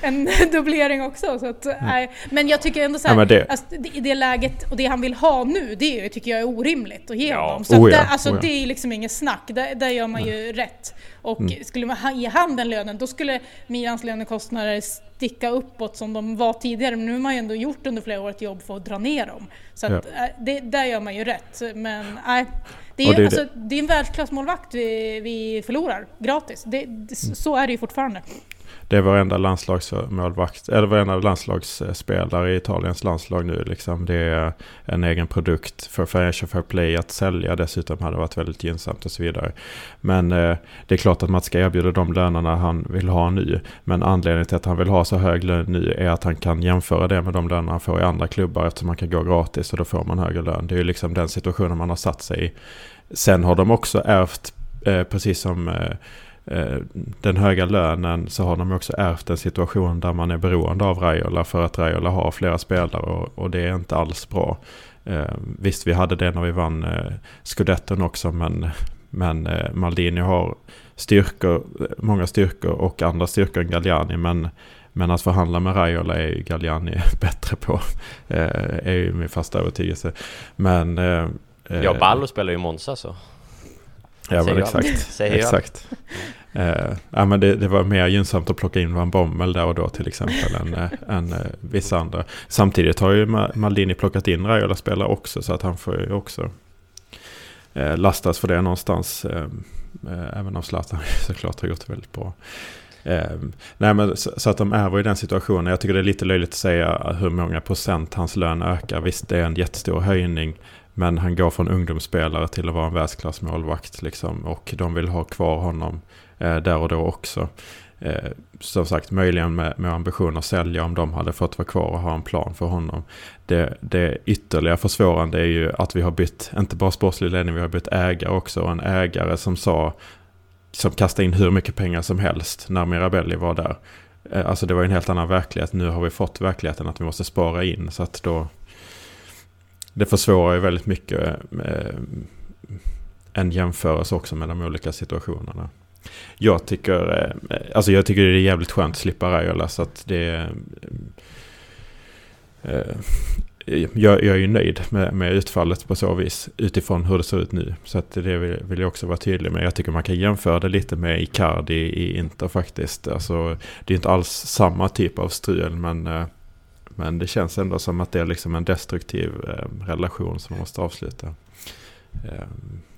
B: en, en dubblering också. Så att, nej. Men jag tycker ändå så här,
C: Ja, det-
B: alltså, det, i det läget och det han vill ha nu, det tycker jag är orimligt att ge
A: Ja.
B: honom. Så
C: Oh ja,
B: där, alltså,
C: oh ja.
B: det är liksom inget snack. Där, där gör man ju rätt. Och skulle man ge han den lönen, då skulle Milans lönekostnader sticka uppåt som de var tidigare. Men nu har man ju ändå gjort under flera år ett jobb för att dra ner dem. Så att,
C: Ja.
B: äh, det, där gör man ju rätt. Men nej, det är,
C: det är
B: alltså,
C: det-
B: det är en världsklassmålvakt vi, vi förlorar gratis. Det, det, Så är det ju fortfarande
C: det är varenda landslagsmålvakt, eller varenda landslagsspelare i Italiens landslag nu. Liksom. Det är en egen produkt för Financial Fair Play att sälja. Dessutom hade det varit väldigt gynnsamt och så vidare. Men eh, det är klart att man ska erbjuda de lönerna han vill ha nu. Men anledningen till att han vill ha så hög lön nu är att han kan jämföra det med de löner han får i andra klubbar eftersom man kan gå gratis och då får man högre lön. Det är ju liksom den situationen man har satt sig i. Sen har de också ärvt, eh, precis som Eh, den höga lönen så har de också ärvt en situation där man är beroende av Raiola för att Raiola har flera spelare och, och det är inte alls bra. Eh, visst, vi hade det när vi vann eh, Scudetton också men, men eh, Maldini har styrkor, många styrkor och andra styrkor än Galliani men men att förhandla med Raiola är ju Galliani bättre på. Eh, är ju min fasta övertygelse. Men... Eh,
A: ja, Ballo spelar ju Monza så.
C: Ja, men exakt. exakt. Uh, ja, men det, det, var mer gynnsamt att plocka in Van Bommel där och då till exempel än, uh, än uh, vissa andra. Samtidigt har ju Maldini plockat in Raiola-spelare också så att han får ju också uh, lastas för det någonstans. även om Zlatan såklart har gjort det väldigt bra. nej men så, så, att de är i den situationen. Jag tycker det är lite löjligt att säga hur många procent hans lön ökar. Visst det är en jättestor höjning. Men han går från ungdomsspelare till att vara en världsklassmålvakt. Liksom, och de vill ha kvar honom eh, där och då också. Eh, som sagt, möjligen med, med ambition att sälja om de hade fått vara kvar och ha en plan för honom. Det, det ytterligare försvårande är ju att vi har bytt, inte bara sportslig ledning, vi har bytt ägare också. Och en ägare som sa, som kastade in hur mycket pengar som helst när Mirabelli var där. Eh, alltså det var en helt annan verklighet. Nu har vi fått verkligheten att vi måste spara in. Så att då, det försvårar ju väldigt mycket eh, en jämförelse också med de olika situationerna. Jag tycker, eh, alltså jag tycker det är jävligt skönt att slippa Raiola så att det... Eh, jag, jag är ju nöjd med, med utfallet på så vis utifrån hur det ser ut nu. Så att det vill, vill jag också vara tydlig med. Jag tycker man kan jämföra det lite med Icardi i Inter faktiskt. Alltså, det är inte alls samma typ av strul men eh, men det känns ändå som att det är liksom en destruktiv eh, relation som man måste avsluta.
B: Eh.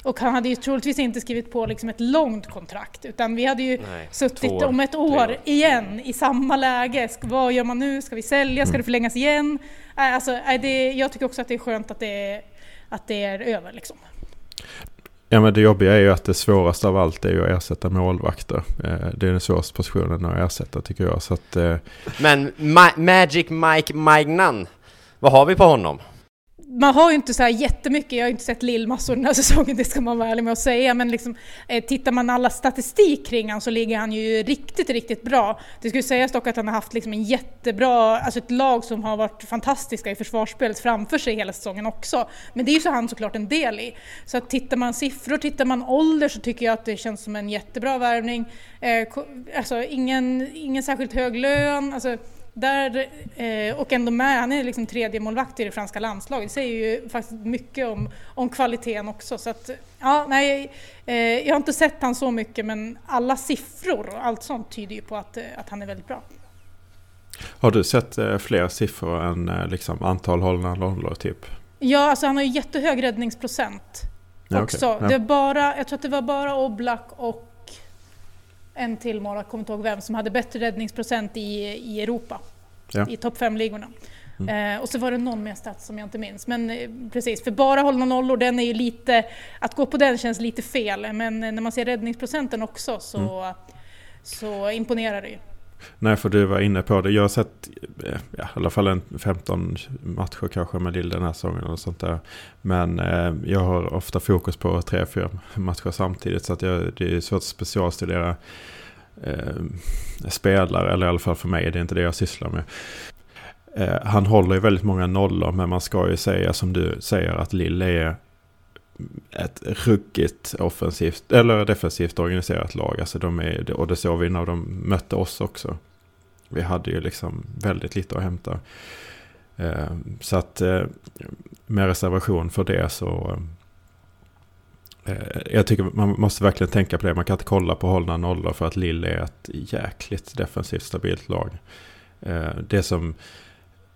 B: Och han hade ju troligtvis inte skrivit på liksom ett långt kontrakt utan vi hade ju Nej, suttit år, om ett år igen i samma läge. Vad gör man nu? Ska vi sälja? Ska mm. det förlängas igen? Alltså, det, jag tycker också att det är skönt att det är, att det är över. Liksom.
C: Ja men det jobbiga är ju att det svåraste av allt är ju att ersätta målvakter. Eh, det är den svåraste positionen att ersätta tycker jag. Så att, eh,
A: men Ma Magic Mike Magnan, vad har vi på honom?
B: Man har ju inte så här jättemycket, jag har inte sett Lill-massor den här säsongen, det ska man vara ärlig med att säga, men liksom, eh, tittar man alla statistik kring han så ligger han ju riktigt, riktigt bra. Det skulle sägas dock att han har haft liksom en jättebra, alltså ett lag som har varit fantastiska i försvarsspelet framför sig hela säsongen också. Men det är ju så han såklart en del i. Så att tittar man siffror, tittar man ålder så tycker jag att det känns som en jättebra värvning. Eh, alltså ingen, ingen särskilt hög lön, alltså där, eh, och ändå med, han är liksom tredje målvakt i det franska landslaget. Det säger ju faktiskt mycket om, om kvaliteten också. Så att, ja, nej, eh, jag har inte sett han så mycket men alla siffror och allt sånt tyder ju på att, eh, att han är väldigt bra.
C: Har du sett eh, fler siffror än eh, liksom, antal hållna nollor typ?
B: Ja, alltså han har ju jättehög räddningsprocent ja, också. Okay. Ja. Det är bara, jag tror att det var bara Oblak och en till mål, jag kommer inte ihåg vem, som hade bättre räddningsprocent i, i Europa. Ja. I topp 5-ligorna. Mm. Eh, och så var det någon mer stats som jag inte minns. Men eh, precis, för bara hållna nollor, den är ju lite... Att gå på den känns lite fel. Men eh, när man ser räddningsprocenten också så, mm. så imponerar det ju.
C: Nej, för du var inne på det. Jag har sett eh, ja, i alla fall en 15 matcher kanske med Lill den här säsongen. Och sånt där. Men eh, jag har ofta fokus på 3-4 matcher samtidigt. Så att jag, det är svårt att specialstudera eh, spelare. Eller i alla fall för mig, det är inte det jag sysslar med. Eh, han håller ju väldigt många nollor. Men man ska ju säga som du säger att Lill är ett ruggigt offensivt eller defensivt organiserat lag. Alltså de är, och det såg vi när de mötte oss också. Vi hade ju liksom väldigt lite att hämta. Eh, så att eh, med reservation för det så eh, jag tycker man måste verkligen tänka på det. Man kan inte kolla på hållna nollor för att Lille är ett jäkligt defensivt stabilt lag. Det som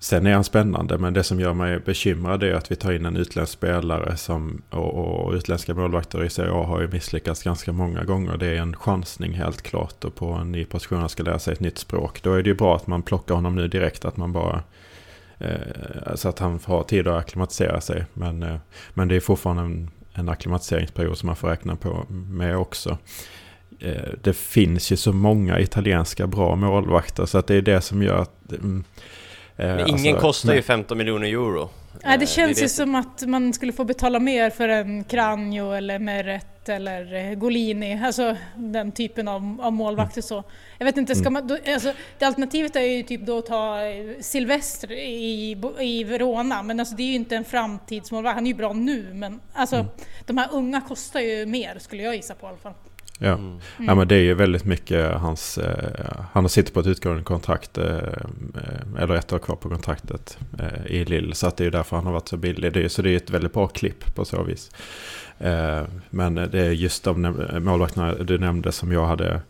C: Sen är han spännande, men det som gör mig bekymrad är att vi tar in en utländsk spelare som, och, och utländska målvakter i Serie A har ju misslyckats ganska många gånger. Det är en chansning helt klart och på en ny position han ska lära sig ett nytt språk. Då är det ju bra att man plockar honom nu direkt, att man bara eh, så att han har tid att acklimatisera sig. Men, eh, men det är fortfarande en, en acklimatiseringsperiod som man får räkna på med också. Eh, det finns ju så många italienska bra målvakter så att det är det som gör att mm,
A: men ingen alltså, kostar ju 15 miljoner euro.
B: Nej, det eh, känns det ju som att man skulle få betala mer för en Kranjo eller Meret eller eh, Golini, alltså den typen av, av målvakter så. Jag vet inte, ska mm. man, då, alltså, det alternativet är ju typ då att ta Silvestre i, i Verona, men alltså det är ju inte en framtidsmålvakt, han är ju bra nu men alltså mm. de här unga kostar ju mer skulle jag gissa på i alla fall.
C: Ja. Mm. ja, men det är ju väldigt mycket hans... Eh, han har suttit på ett utgående kontrakt, eh, eh, eller ett år kvar på kontraktet eh, i Lille. Så att det är därför han har varit så billig. Det är, så det är ett väldigt bra klipp på så vis. Eh, men det är just de målvakterna du nämnde som jag hade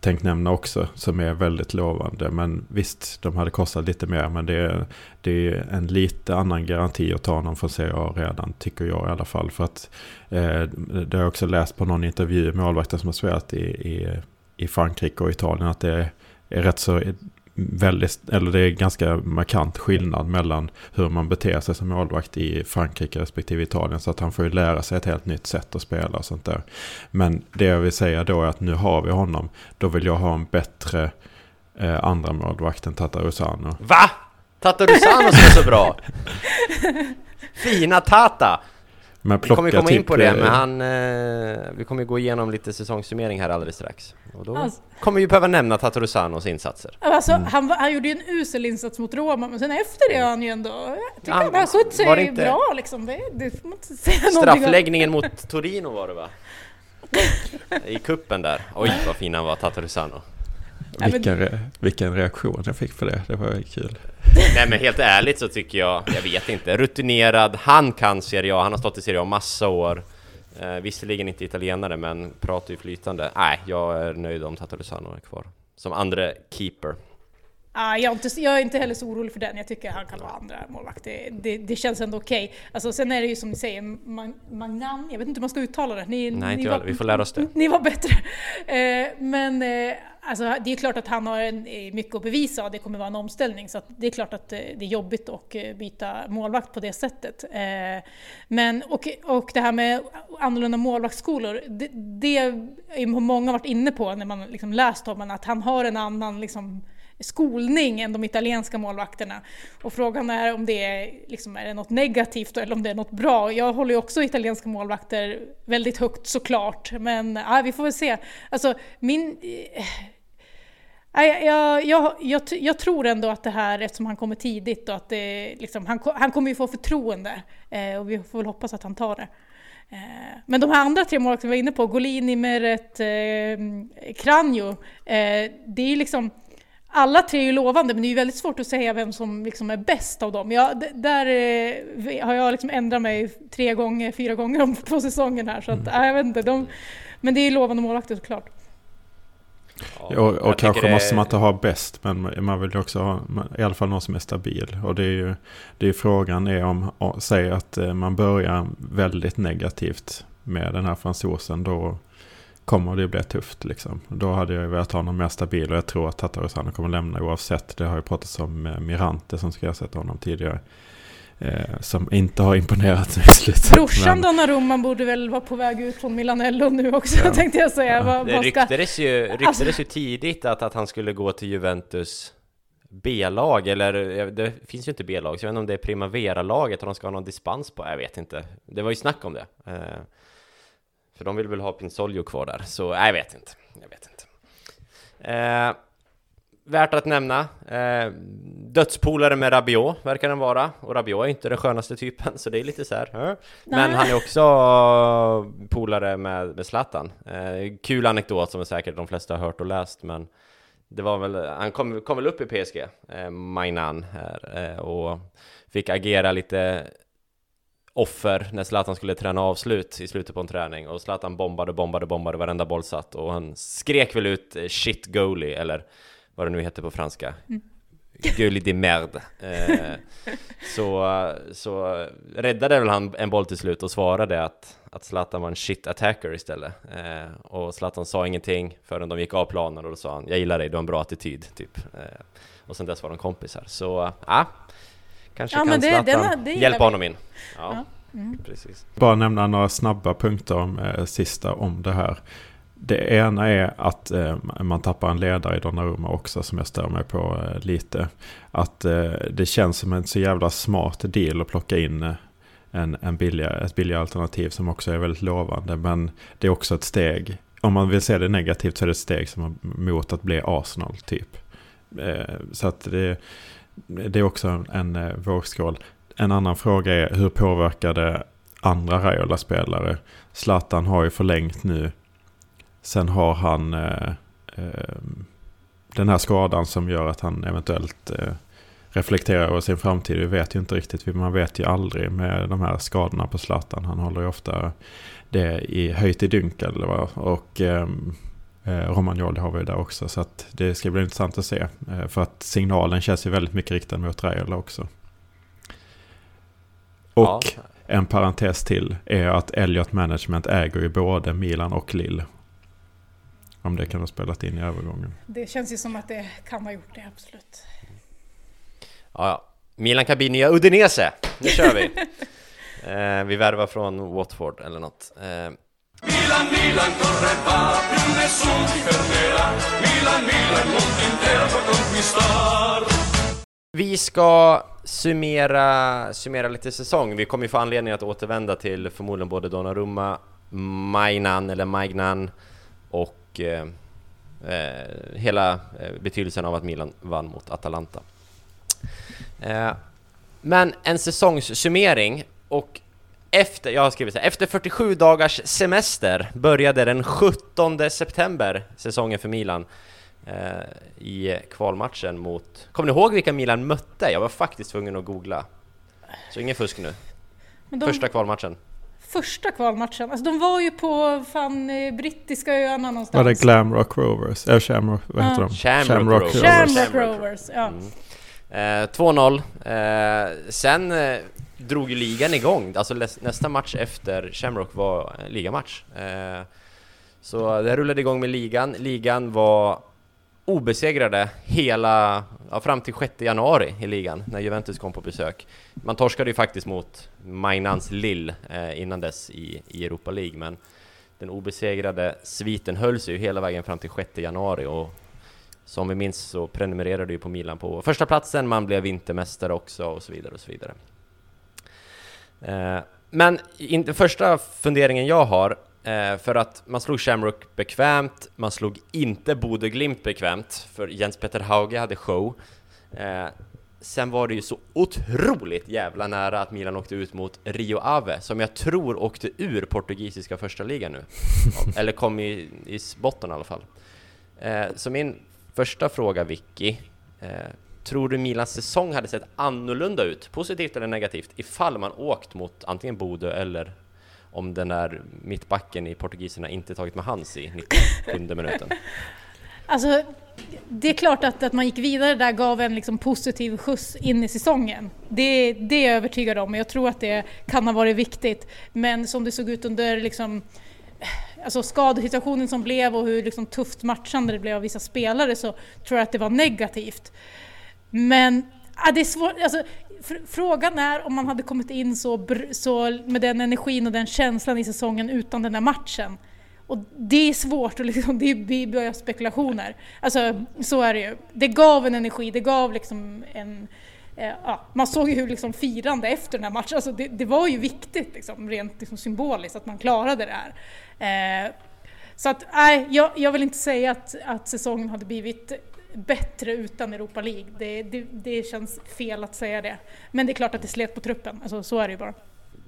C: tänkt nämna också som är väldigt lovande. Men visst, de hade kostat lite mer. Men det är, det är en lite annan garanti att ta någon från Serie A redan, tycker jag i alla fall. För att eh, det har jag också läst på någon intervju med målvakter som har spelat i, i, i Frankrike och Italien. Att det är rätt så väldigt, eller det är ganska markant skillnad mellan hur man beter sig som målvakt i Frankrike respektive Italien. Så att han får ju lära sig ett helt nytt sätt att spela och sånt där. Men det jag vill säga då är att nu har vi honom. Då vill jag ha en bättre eh, andra målvakt än Tatarusano.
A: Va? Tatarusano som är så bra? Fina Tata! Men vi kommer komma in på det, men eh, han... Eh, vi kommer gå igenom lite säsongssummering här alldeles strax. Och då alltså, kommer vi behöva nämna Tatarusanos insatser.
B: Alltså, mm. han, han gjorde ju en usel insats mot Roma, men sen efter det har han ju ändå... Jag tycker han, han har skött sig inte, bra liksom. Det, det får man inte säga
A: Straffläggningen mot Torino var det va? I kuppen där. Oj vad fin han var, Tatarusano.
C: Vilken, re, vilken reaktion jag fick på det, det var kul.
A: Nej men helt ärligt så tycker jag, jag vet inte, rutinerad, han kan Serie A, han har stått i Serie A massa år. Eh, visserligen inte italienare men pratar ju flytande. Nej, jag är nöjd om Tatarusano är kvar. Som andra keeper.
B: Ah, jag, är inte, jag är inte heller så orolig för den, jag tycker han kan vara andra målvakt. Det, det, det känns ändå okej. Okay. Alltså, sen är det ju som ni säger, Magnan, jag vet inte hur man ska uttala det. Ni,
A: Nej,
B: ni
A: inte var, vi får lära oss det.
B: Ni var bättre. Eh, men eh, Alltså, det är klart att han har en, eh, mycket att bevisa och det kommer vara en omställning så det är klart att eh, det är jobbigt att eh, byta målvakt på det sättet. Men, och, och det här med annorlunda målvaktsskolor, det, det har många varit inne på när man liksom läst om honom, att han har en annan liksom, skolning än de italienska målvakterna. Och frågan är om det är, liksom, är det något negativt eller om det är något bra. Jag håller ju också italienska målvakter väldigt högt såklart, men ja, vi får väl se. Alltså, min jag, jag, jag, jag, tror ändå att det här, eftersom han kommer tidigt och att det, liksom, han, han kommer ju få förtroende eh, och vi får väl hoppas att han tar det. Eh, men de här andra tre målvakterna vi var inne på, Golini, Meret, eh, Kranjo, eh, det är liksom alla tre är ju lovande, men det är ju väldigt svårt att säga vem som liksom är bäst av dem. Jag, där eh, har jag liksom ändrat mig tre gånger, fyra gånger om två säsonger här, så att, mm. jag vet inte. De, men det är lovande målvakter såklart.
C: Ja, och, och kanske det... måste man inte ha bäst, men man vill också ha i alla fall någon som är stabil. Och det är ju det är frågan är om, säg att eh, man börjar väldigt negativt med den här fransosen, då kommer det bli tufft. Liksom. Då hade jag velat ha någon mer stabil och jag tror att Tatarusano kommer lämna oavsett. Det har ju pratats om eh, Mirante som ska ersätta honom tidigare. Eh, som inte har imponerat i slutet.
B: Brorsan Donnarumma borde väl vara på väg ut från Milanello nu också ja. tänkte jag säga. Ja.
A: Det ryktades ju, ryktades alltså... ju tidigt att, att han skulle gå till Juventus B-lag, eller det finns ju inte B-lag, så jag vet inte om det är Primavera-laget och de ska ha någon dispens på, jag vet inte. Det var ju snack om det. Eh, för de vill väl ha Pinsolio kvar där, så jag vet inte. Jag vet inte. Eh, Värt att nämna, eh, dödspolare med Rabiot verkar den vara, och Rabiot är inte den skönaste typen, så det är lite så här. Eh. Men han är också polare med, med Zlatan. Eh, kul anekdot som säkert de flesta har hört och läst, men det var väl, han kom, kom väl upp i PSG, eh, Mainan här, eh, och fick agera lite offer när Zlatan skulle träna avslut i slutet på en träning och Zlatan bombade, bombade, bombade varenda boll satt och han skrek väl ut eh, 'shit goalie' eller vad det nu heter på franska. Mm. Gulli di merde. Eh, så, så räddade väl han en boll till slut och svarade att, att Zlatan var en shit attacker istället. Eh, och Zlatan sa ingenting förrän de gick av planen och då sa han Jag gillar dig, du har en bra attityd, typ. Eh, och sen dess var de kompisar. Så, ja. Kanske
B: Ja,
A: kan
B: det-
A: Zlatan
B: den- det
A: hjälpa
B: vi.
A: honom in. Ja,
B: Ja. Mm.
A: precis.
C: Bara nämna några snabba punkter om eh, sista om det här. Det ena är att eh, man tappar en ledare i Donnarumma också som jag stör mig på eh, lite. Att eh, det känns som en så jävla smart deal att plocka in eh, en, en billigare, ett billigare alternativ som också är väldigt lovande. Men det är också ett steg, om man vill se det negativt så är det ett steg som mot att bli Arsenal typ. Eh, så att det, det är också en, en eh, vågskål. En annan fråga är hur påverkar det andra Raiola-spelare? Zlatan har ju förlängt nu. Sen har han eh, eh, den här skadan som gör att han eventuellt eh, reflekterar över sin framtid. Vi vet ju inte riktigt, man vet ju aldrig med de här skadorna på Zlatan. Han håller ju ofta det i höjt i dunkel. Va? Och ehm, eh, Romagnoli har vi där också. Så det ska bli intressant att se. Eh, för att signalen känns ju väldigt mycket riktad mot Raiola också. Och
A: Ja.
C: en parentes till är att Elliot Management äger ju både Milan och Lille. Om det kan ha spelat in i övergången.
B: Det känns ju som att det kan ha gjort det, absolut.
A: Ja, ja. Milan kan bli nya Udinese. Nu kör vi! eh, vi värvar från Watford eller något. Eh,
D: Milan, Milan corre va, più nessuno ti fermerà. Milan, Milan, mondo intero può conquistar.
A: vi ska summera, summera lite säsong. Vi kommer ju få anledning att återvända till förmodligen både Donnarumma, Mainan eller Maignan och eh, eh, hela eh, betydelsen av att Milan vann mot Atalanta. Eh, men en säsongssummering och efter, jag har skrivit så här, efter 47 dagars semester började den 17 september säsongen för Milan eh, i kvalmatchen mot... Kommer ni ihåg vilka Milan mötte? Jag var faktiskt tvungen att googla. Så ingen fusk nu.
B: De,
A: Första kvalmatchen.
B: Första kvalmatchen, alltså de var ju på fan eh, brittiska öarna någonstans.
C: Var det Glamrock Rovers? Eller Shamrock, vad heter
B: Ja.
C: de?
A: Shamrock Rovers.
B: Shamrock
A: Shamrock.
B: Rovers, ja.
A: Mm. Eh, 2-0. Eh, sen eh, drog ju ligan igång. Alltså nästa match efter Shamrock var ligamatch. Eh, så det rullade igång med ligan. Ligan var obesegrade hela, ja, fram till 6 januari i ligan när Juventus kom på besök. Man torskade ju faktiskt mot Mainans Lill eh, innan dess i, i Europa League men den obesegrade sviten höll sig ju hela vägen fram till 6 januari och som vi minns så prenumererade ju på Milan på första platsen, man blev vintermästare också och så vidare och så vidare. Eh, men in, den första funderingen jag har, eh, för att man slog Shamrock bekvämt, man slog inte Bodø Glimt bekvämt, för Jens Peter Hauge hade show. Eh, sen var det ju så otroligt jävla nära att Milan åkte ut mot Rio Ave, som jag tror åkte ur portugisiska första ligan nu. Eller kom i, i botten i alla fall. Eh, så min första fråga Vicky, eh, tror du Milans säsong hade sett annorlunda ut, positivt eller negativt, ifall man åkt mot antingen Bodø eller om den där mittbacken i portugiserna inte tagit med hands i 97 minuten?
B: Alltså, det är klart att, att man gick vidare där gav en liksom positiv skjuts in i säsongen. Det, det är jag övertygad om och jag tror att det kan ha varit viktigt. Men som det såg ut under liksom, alltså skadesituationen som blev och hur liksom tufft matchande det blev av vissa spelare så tror jag att det var negativt. Men ja, det är svårt, alltså, frågan är om man hade kommit in så, så med den energin och den känslan i säsongen utan den där matchen. Och det är svårt, och liksom, det blir bara spekulationer. Alltså, så är det ju. Det gav en energi, det gav liksom en... Eh, ja, man såg ju hur liksom firande efter den här matchen, alltså det, det var ju viktigt liksom, rent liksom symboliskt att man klarade det här. Eh, så att, nej, jag, jag vill inte säga att, att säsongen hade blivit bättre utan Europa League. Det, det, det känns fel att säga det. Men det är klart att det slet på truppen, alltså, så är det ju bara.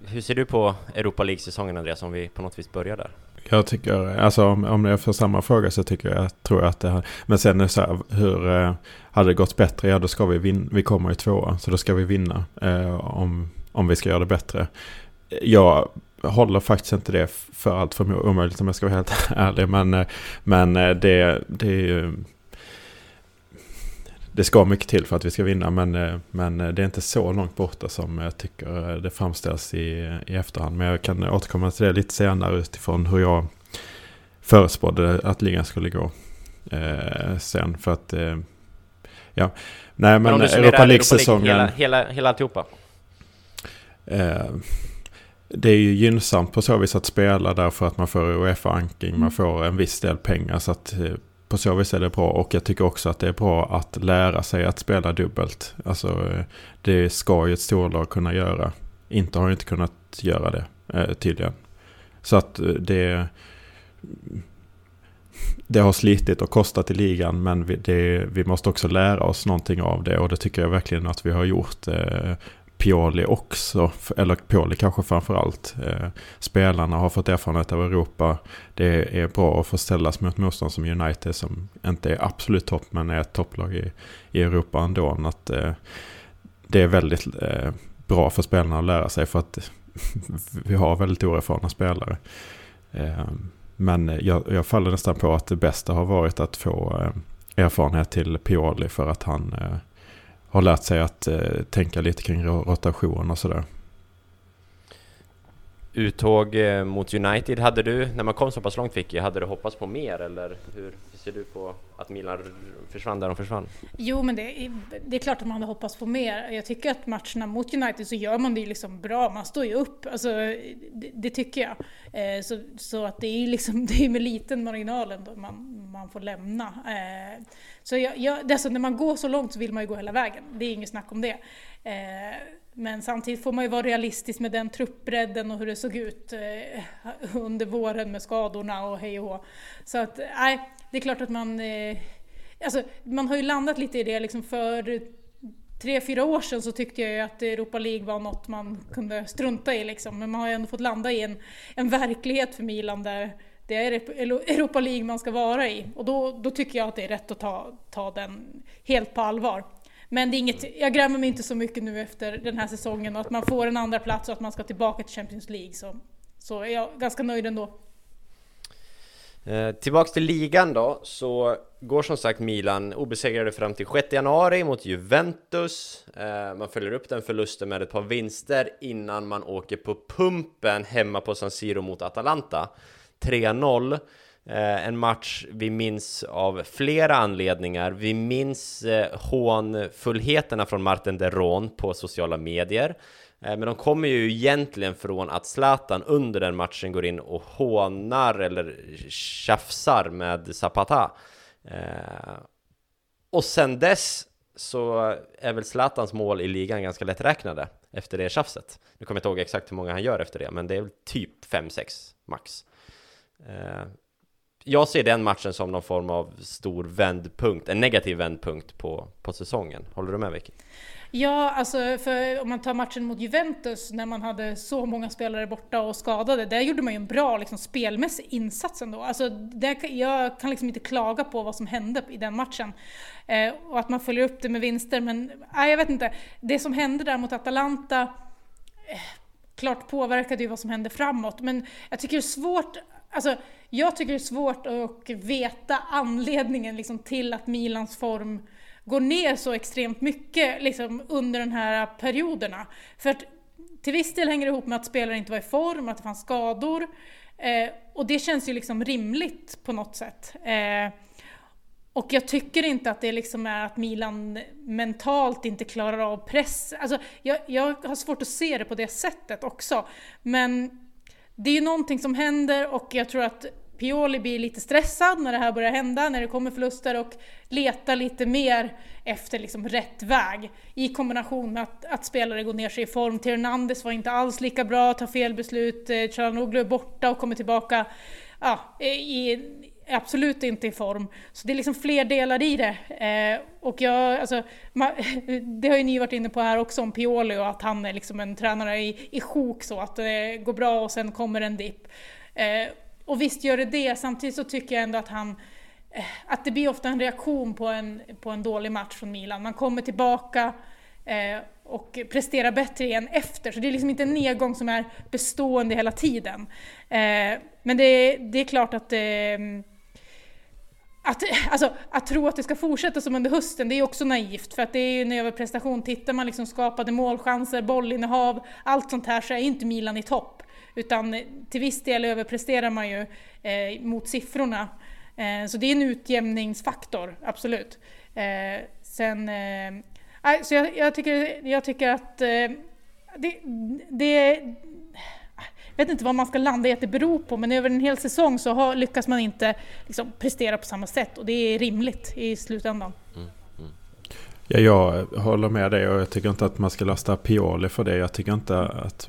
A: Hur ser du på Europa League-säsongen Andreas, om vi på något vis börjar där?
C: Jag tycker, alltså om, om jag får samma fråga så tycker jag, tror jag att det här, men sen är det så här, hur, eh, hade det gått bättre, ja då ska vi vinna, vi kommer ju tvåa, så då ska vi vinna eh, om, om vi ska göra det bättre. Jag håller faktiskt inte det för allt för omöjligt om jag ska vara helt ärlig, men, eh, men eh, det, det är ju det ska mycket till för att vi ska vinna men, eh, men det är inte så långt borta som jag tycker det framställs i, i efterhand. Men jag kan återkomma till det lite senare utifrån hur jag förespådde att ligan skulle gå eh, sen. För att, eh, ja, nej men, men
A: Europa League-säsongen... Hela, hela, hela alltihopa?
C: Eh, det är ju gynnsamt på så vis att spela därför att man får Uefa-anking, man får en viss del pengar. Så att eh, på så vis är det bra. Och jag tycker också att det är bra att lära sig att spela dubbelt. Alltså det ska ju ett storlag kunna göra. Inte har ju inte kunnat göra det eh, tydligen. Så att eh, det... Det har slitit och kostat i ligan men vi, det, vi måste också lära oss någonting av det och det tycker jag verkligen att vi har gjort. Eh, Pioli också, eller Pioli kanske framförallt. Eh, spelarna har fått erfarenhet av Europa. Det är bra att få ställas mot motstånd som United som inte är absolut topp men är ett topplag i, i Europa ändå. Att, eh, det är väldigt eh, bra för spelarna att lära sig för att vi har väldigt oerfarna spelare. Eh, men jag, jag faller nästan på att det bästa har varit att få eh, erfarenhet till Pioli för att han eh, har lärt sig att eh, tänka lite kring rotation och sådär.
A: Uttåg eh, mot United hade du, när man kom så pass långt Vicky, hade du hoppats på mer eller hur ser du på att Milan försvann där de försvann?
B: Jo men det är, det är klart att man hade hoppats på mer. Jag tycker att matcherna mot United så gör man det ju liksom bra, man står ju upp. Alltså, det, det tycker jag. Eh, så, så att det är ju liksom, det är med liten marginal ändå man, man får lämna. Eh, så jag, jag, alltså när man går så långt så vill man ju gå hela vägen, det är inget snack om det. Eh, men samtidigt får man ju vara realistisk med den truppbredden och hur det såg ut eh, under våren med skadorna och hej och hå. Så att, nej, det är klart att man... Eh, alltså, man har ju landat lite i det liksom för tre, fyra år sedan så tyckte jag ju att Europa League var något man kunde strunta i liksom. Men man har ju ändå fått landa i en, en verklighet för Milan där det är Europa League man ska vara i. Och då, då tycker jag att det är rätt att ta, ta den helt på allvar. Men det är inget, jag grämer mig inte så mycket nu efter den här säsongen och att man får en andra plats och att man ska tillbaka till Champions League. Så, så är jag ganska nöjd ändå.
A: Eh, tillbaks till ligan då, så går som sagt Milan obesegrade fram till 6 januari mot Juventus. Eh, man följer upp den förlusten med ett par vinster innan man åker på pumpen hemma på San Siro mot Atalanta. 3-0. Eh, en match vi minns av flera anledningar. Vi minns eh, hånfullheterna från Martin Deron på sociala medier. Eh, men de kommer ju egentligen från att Zlatan under den matchen går in och hånar eller tjafsar med Zapata. Eh, och sen dess så är väl Zlatans mål i ligan ganska lätträknade efter det tjafset. Nu kommer jag inte ihåg exakt hur många han gör efter det, men det är väl typ 5-6 max. Eh, jag ser den matchen som någon form av stor vändpunkt, en negativ vändpunkt på, på säsongen. Håller du med Vicky?
B: Ja, alltså för om man tar matchen mot Juventus när man hade så många spelare borta och skadade, där gjorde man ju en bra liksom, spelmässig insats ändå. Alltså, där, jag kan liksom inte klaga på vad som hände i den matchen. Eh, och att man följer upp det med vinster, men nej, jag vet inte. Det som hände där mot Atalanta, eh, klart påverkade ju vad som hände framåt, men jag tycker det är svårt Alltså, jag tycker det är svårt att veta anledningen liksom, till att Milans form går ner så extremt mycket liksom, under de här perioderna. För att till viss del hänger det ihop med att spelare inte var i form, att det fanns skador. Eh, och det känns ju liksom rimligt på något sätt. Eh, och jag tycker inte att det liksom är att Milan mentalt inte klarar av press. Alltså, jag, jag har svårt att se det på det sättet också. Men det är ju någonting som händer och jag tror att Pioli blir lite stressad när det här börjar hända, när det kommer förluster och letar lite mer efter liksom rätt väg. I kombination med att, att spelare går ner sig i form. Hernandez var inte alls lika bra, tar fel beslut, eh, Chalanoglu är borta och kommer tillbaka ja, eh, i, absolut inte i form. Så det är liksom fler delar i det. Eh, och jag, alltså, man, det har ju ni varit inne på här också om Pioli och att han är liksom en tränare i, i sjok så att det går bra och sen kommer en dipp. Eh, och visst gör det det, samtidigt så tycker jag ändå att han eh, att det blir ofta en reaktion på en, på en dålig match från Milan. Man kommer tillbaka eh, och presterar bättre igen efter. Så det är liksom inte en nedgång som är bestående hela tiden. Eh, men det, det, är klart att eh, att, alltså, att tro att det ska fortsätta som under hösten, det är också naivt för att det är ju en överprestation. Tittar man liksom skapade målchanser, bollinnehav, allt sånt här så är inte Milan i topp. Utan till viss del överpresterar man ju eh, mot siffrorna. Eh, så det är en utjämningsfaktor, absolut. Eh, sen, eh, så jag, jag, tycker, jag tycker att eh, det, det jag vet inte vad man ska landa i att det beror på, men över en hel säsong så har, lyckas man inte liksom, prestera på samma sätt och det är rimligt i slutändan. Mm,
C: mm. Ja, jag håller med dig och jag tycker inte att man ska lasta Pioli för det. Jag tycker inte att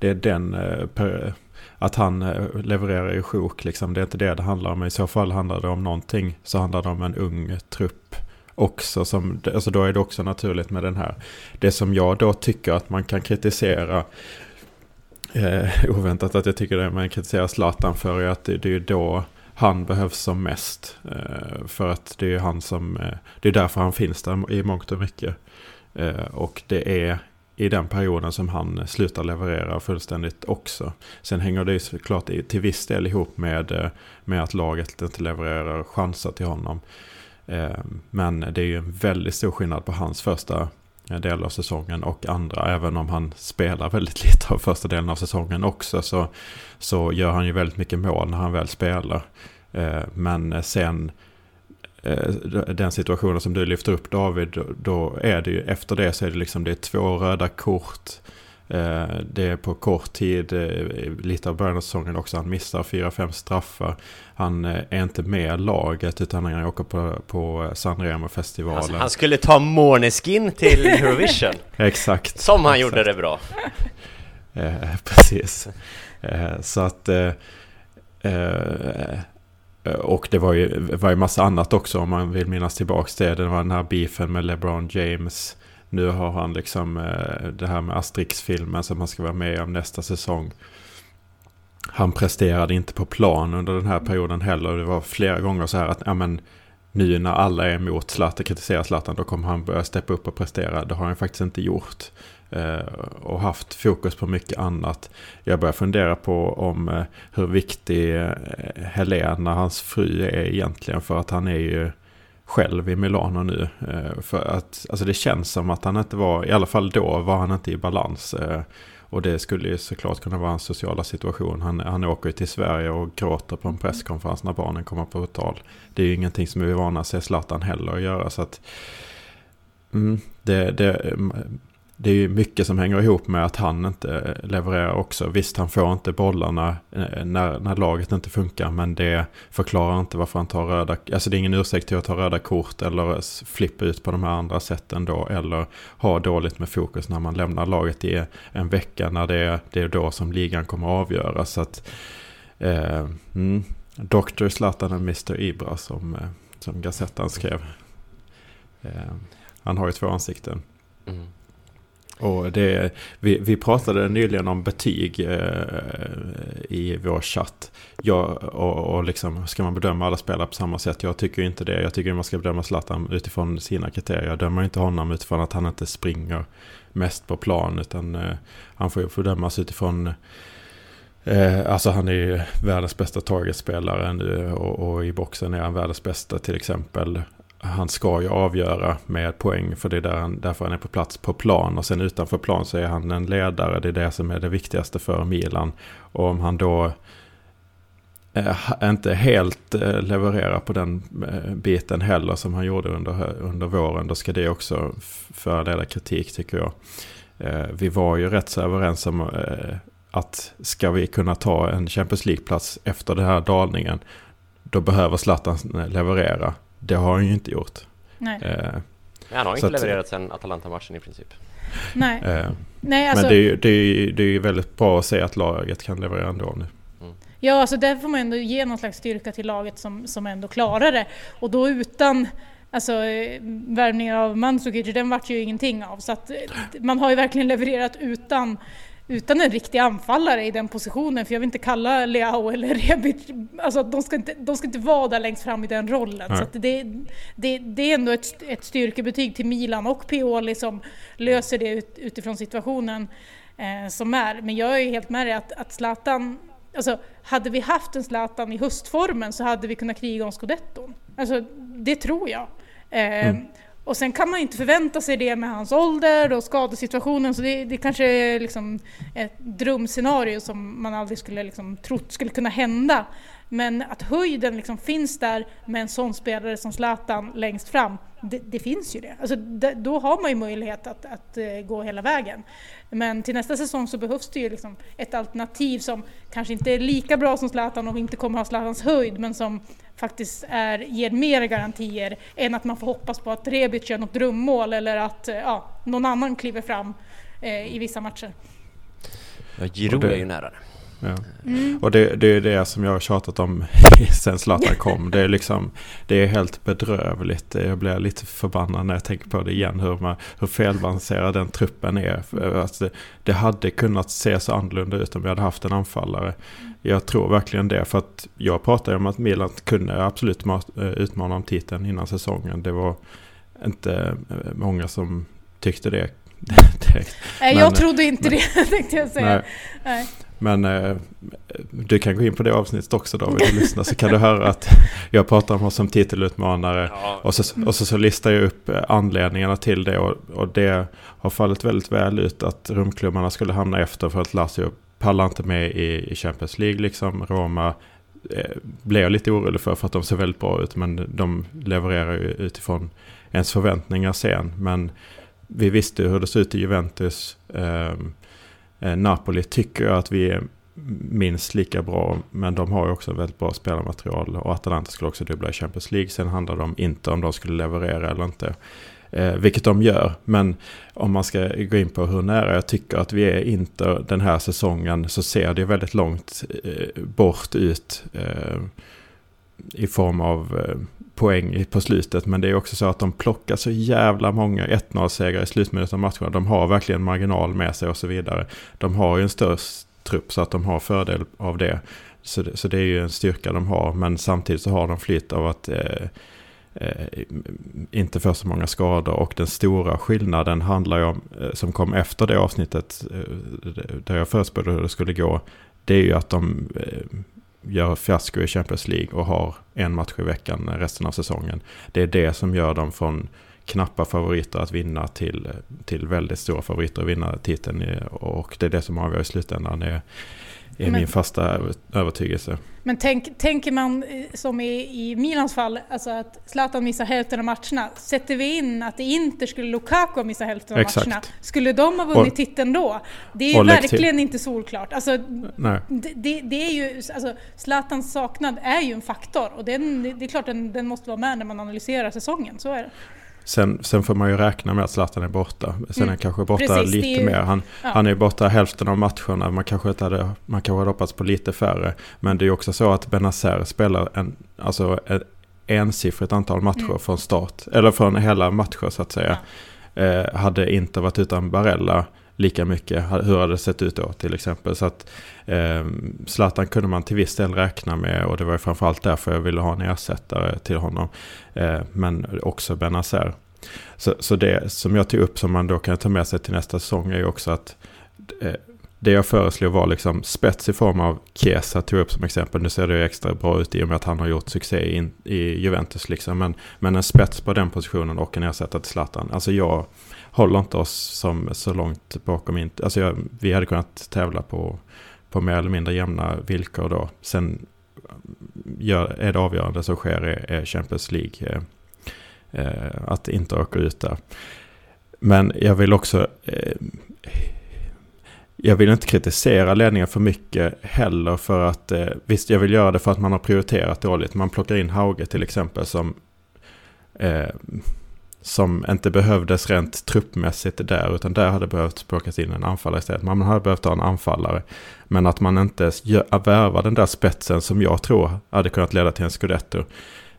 C: det är den, eh, att han eh, levererar i sjok liksom. Det är inte det det handlar om. I så fall handlar det om någonting så handlar det om en ung trupp också. Som, alltså då är det också naturligt med den här. Det som jag då tycker att man kan kritisera eh, oväntat att jag tycker det, man kritiserar Zlatan för är att det, det är då han behövs som mest. Eh, för att det är han som, eh, det är därför han finns där i mångt och mycket. Eh, och det är i den perioden som han slutar leverera fullständigt också. Sen hänger det ju såklart till viss del ihop med, eh, med att laget inte levererar chanser till honom. Eh, men det är ju en väldigt stor skillnad på hans första eh, del av säsongen och andra. Även om han spelar väldigt lite av första delen av säsongen också så, så gör han ju väldigt mycket mål när han väl spelar. Men sen den situationen som du lyfter upp David, då är det ju efter det så är det liksom det är två röda kort. Eh, det är på kort tid, eh, lite av början av säsongen också, han missar fyra, fem straffar. Han eh, är inte med laget utan han åker på, på Sanremo-festivalen. Alltså,
A: han skulle ta Måneskin till Eurovision!
C: exakt!
A: Som han
C: exakt.
A: gjorde det bra!
C: Eh, precis. Eh, så att... Eh, Eh, och det var ju, var ju massa annat också om man vill minnas tillbaka det. Det var den här beefen med LeBron James. Nu har han liksom eh, det här med Asterix-filmen som han ska vara med om nästa säsong. Han presterade inte på plan under den här perioden heller. Det var flera gånger så här att ja, men, nu när alla är emot Zlatan, kritiserar Zlatan, då kommer han börja steppa upp och prestera. Det har han faktiskt inte gjort. Eh, och haft fokus på mycket annat. Jag börjar fundera på om eh, hur viktig eh, Helena, hans fru, är egentligen. För att han är ju själv i Milano nu. Eh, för att, alltså det känns som att han inte var, i alla fall då var han inte i balans. Eh, och det skulle ju såklart kunna vara hans sociala situation. Han, han åker ju till Sverige och gråter på en presskonferens när barnen kommer på tal. Det är ju ingenting som vi är vana att se Zlatan heller att göra. Så att, mm, det, det, det är ju mycket som hänger ihop med att han inte levererar också. Visst, han får inte bollarna eh, när, när laget inte funkar, men det förklarar inte varför han tar röda... Alltså det är ingen ursäkt till att ta röda kort eller flippa ut på de här andra sätten då, eller ha dåligt med fokus när man lämnar laget i en vecka när det är, det är då som ligan kommer att avgöras. Så att, eh, mm, Dr. Zlatan och Mr. Ibra som, eh, som Gazettan skrev. Eh, han har ju två ansikten. Mm. Och det, vi, vi pratade nyligen om betyg eh, i vår chatt. Jag, och, och liksom, ska man bedöma alla spelare på samma sätt? Jag tycker inte det. Jag tycker man ska bedöma Zlatan utifrån sina kriterier. Jag dömer inte honom utifrån att han inte springer mest på plan. Utan eh, han får ju bedömas utifrån Eh, alltså han är ju världens bästa targetspelare nu och, och, i boxen är han världens bästa till exempel han ska ju avgöra med poäng för det är där han, därför han är på plats på plan. Och sen utanför plan så är han en ledare. Det är det som är det viktigaste för Milan. Och om han då eh, inte helt leverera levererar på den eh, biten heller som han gjorde under, under våren. Då ska det också föranleda kritik tycker jag. Vi var ju rätt så överens om att ska vi kunna ta en Champions League-plats efter den här dalningen. Då behöver Zlatan leverera. Det har han ju inte gjort.
B: Nej.
A: Eh, han har inte att, levererat sen Atalanta-matchen i princip.
B: Nej.
C: Eh,
B: Nej
C: alltså, men det är, det, är, det är väldigt bra att se att laget kan leverera ändå nu.
B: Mm. Ja, alltså där får man ändå ge någon slags styrka till laget som, som ändå klarar det. Och då utan Alltså värvningen av Mandzukic, den vart ju ingenting av. Så att man har ju verkligen levererat utan utan en riktig anfallare i den positionen, för jag vill inte kalla Leao eller Rebic, alltså de ska inte, de ska inte vara där längst fram i den rollen. Nej. Så det, det, det, är ändå ett, ett styrkebetyg till Milan och Pioli som löser det ut, utifrån situationen eh, som är. Men jag är helt med dig att, att Zlatan Alltså, hade vi haft en Zlatan i höstformen så hade vi kunnat kriga om scudetton. Alltså, det tror jag. Eh, mm. Och sen kan man inte förvänta sig det med hans ålder och skadesituationen, så det, det kanske är liksom ett drömscenario som man aldrig skulle liksom trott skulle kunna hända. Men att höjden liksom finns där med en sån spelare som Zlatan längst fram, det, det finns ju det. Alltså, det, Då har man ju möjlighet att, att uh, gå hela vägen. Men till nästa säsong så behövs det ju liksom ett alternativ som kanske inte är lika bra som Zlatan och inte kommer ha Zlatans höjd, men som faktiskt är, ger mer garantier än att man får hoppas på att Rebic gör något drömmål eller att uh, ja, någon annan kliver fram uh, i vissa matcher.
A: Ja, Giroud är ju nära det.
C: Ja. Mm. Och det, det är det som jag har tjatat om sen Zlatan kom. Det är liksom, det är helt bedrövligt. Jag blir lite förbannad när jag tänker på det igen. Hur, man, hur felbalanserad den truppen är. Alltså, det hade kunnat se så annorlunda ut om vi hade haft en anfallare. Jag tror verkligen det. För att jag pratade om att Milan kunde absolut utmana om titeln innan säsongen. Det var inte många som tyckte det.
B: Nej, jag trodde inte det tänkte jag säga. Nej. Nej.
C: Men eh, du kan gå in på det avsnittet också då, vill du lyssna så kan du höra att jag pratar om oss som titelutmanare. Ja. Och, så, och så, så listar jag upp eh, anledningarna till det och, och det har fallit väldigt väl ut att rumklubbarna skulle hamna efter för att Lazio pallar inte med i, i Champions League liksom. Roma eh, blev jag lite orolig för för att de ser väldigt bra ut men de levererar ju utifrån ens förväntningar sen. Men vi visste hur det såg ut i Juventus. Eh, Eh, Napoli tycker jag att vi är minst lika bra, men de har ju också väldigt bra spelarmaterial och Atalanta skulle också dubbla i Champions League. Sen handlar det om inte om de skulle leverera eller inte. Eh, vilket de gör, men om man ska gå in på hur nära jag tycker att vi är inte den här säsongen så ser det väldigt långt eh, bort ut eh, i form av eh, poäng på slutet. Men det är också så att de plockar så jävla många 1-0-segrar i slutminuten av matcherna. De har verkligen marginal med sig och så vidare. De har ju en större trupp så att de har fördel av det. Så, det. så det är ju en styrka de har. Men samtidigt så har de flytt av att eh, eh, inte få så många skador. Och den stora skillnaden handlar ju om, eh, som kom efter det avsnittet, eh, där jag förutspådde hur det skulle gå. Det är ju att de eh, gör fiasko i Champions League och har en match i veckan resten av säsongen. Det är det som gör dem från knappa favoriter att vinna till, till väldigt stora favoriter att vinna titeln. Och det är det som avgör i slutändan. Är, är men, min fasta övertygelse.
B: Men tänk, tänker man eh, som i, i Milans fall, alltså att Zlatan missar hälften av matcherna. Sätter vi in att i Inter skulle Lukaku missa hälften av Exakt. matcherna, skulle de ha vunnit och, titeln då? Det är verkligen inte solklart. Alltså, det, det, det, är ju, alltså, Zlatans saknad är ju en faktor och den, det är klart den, den måste vara med när man analyserar säsongen, så är det.
C: Sen, sen får man ju räkna med att Zlatan är borta. Sen mm. är han kanske borta Precis, lite ju, mer. Han, ja. han är borta hälften av matcherna. Man kanske, inte hade, man kanske hade hoppats på lite färre. Men det är också så att Benazer spelar en, alltså ett ensiffrigt antal matcher mm. från start. Eller från hela matcher så att säga. Ja. Eh, hade inte varit utan Barella lika mycket. Hur hade det sett ut då till exempel? Så att eh, Zlatan kunde man till viss del räkna med och det var ju framförallt därför jag ville ha en ersättare till honom. Eh, men också Benazer. Så, så det som jag tog upp som man då kan ta med sig till nästa säsong är ju också att eh, det jag föreslog var liksom spets i form av Chiesa tog upp som exempel. Nu ser det ju extra bra ut i och med att han har gjort succé in, i Juventus liksom. Men, men en spets på den positionen och en ersättare till Zlatan. Alltså jag håller inte oss som så långt bakom. Inte, alltså jag, vi hade kunnat tävla på, på mer eller mindre jämna villkor då. Sen mm, gör, är det avgörande som sker är, är Champions League. Eh, eh, att inte åka ut där. Men jag vill också... Eh, jag vill inte kritisera ledningen för mycket heller för att eh, visst jag vill göra det för att man har prioriterat dåligt. Man plockar in Hauge till exempel som eh, som inte behövdes rent truppmässigt där, utan där hade behövt plockas in en anfallare istället. Man hade behövt ha en anfallare. Men att man inte värvar den där spetsen som jag tror hade kunnat leda till en scudetto.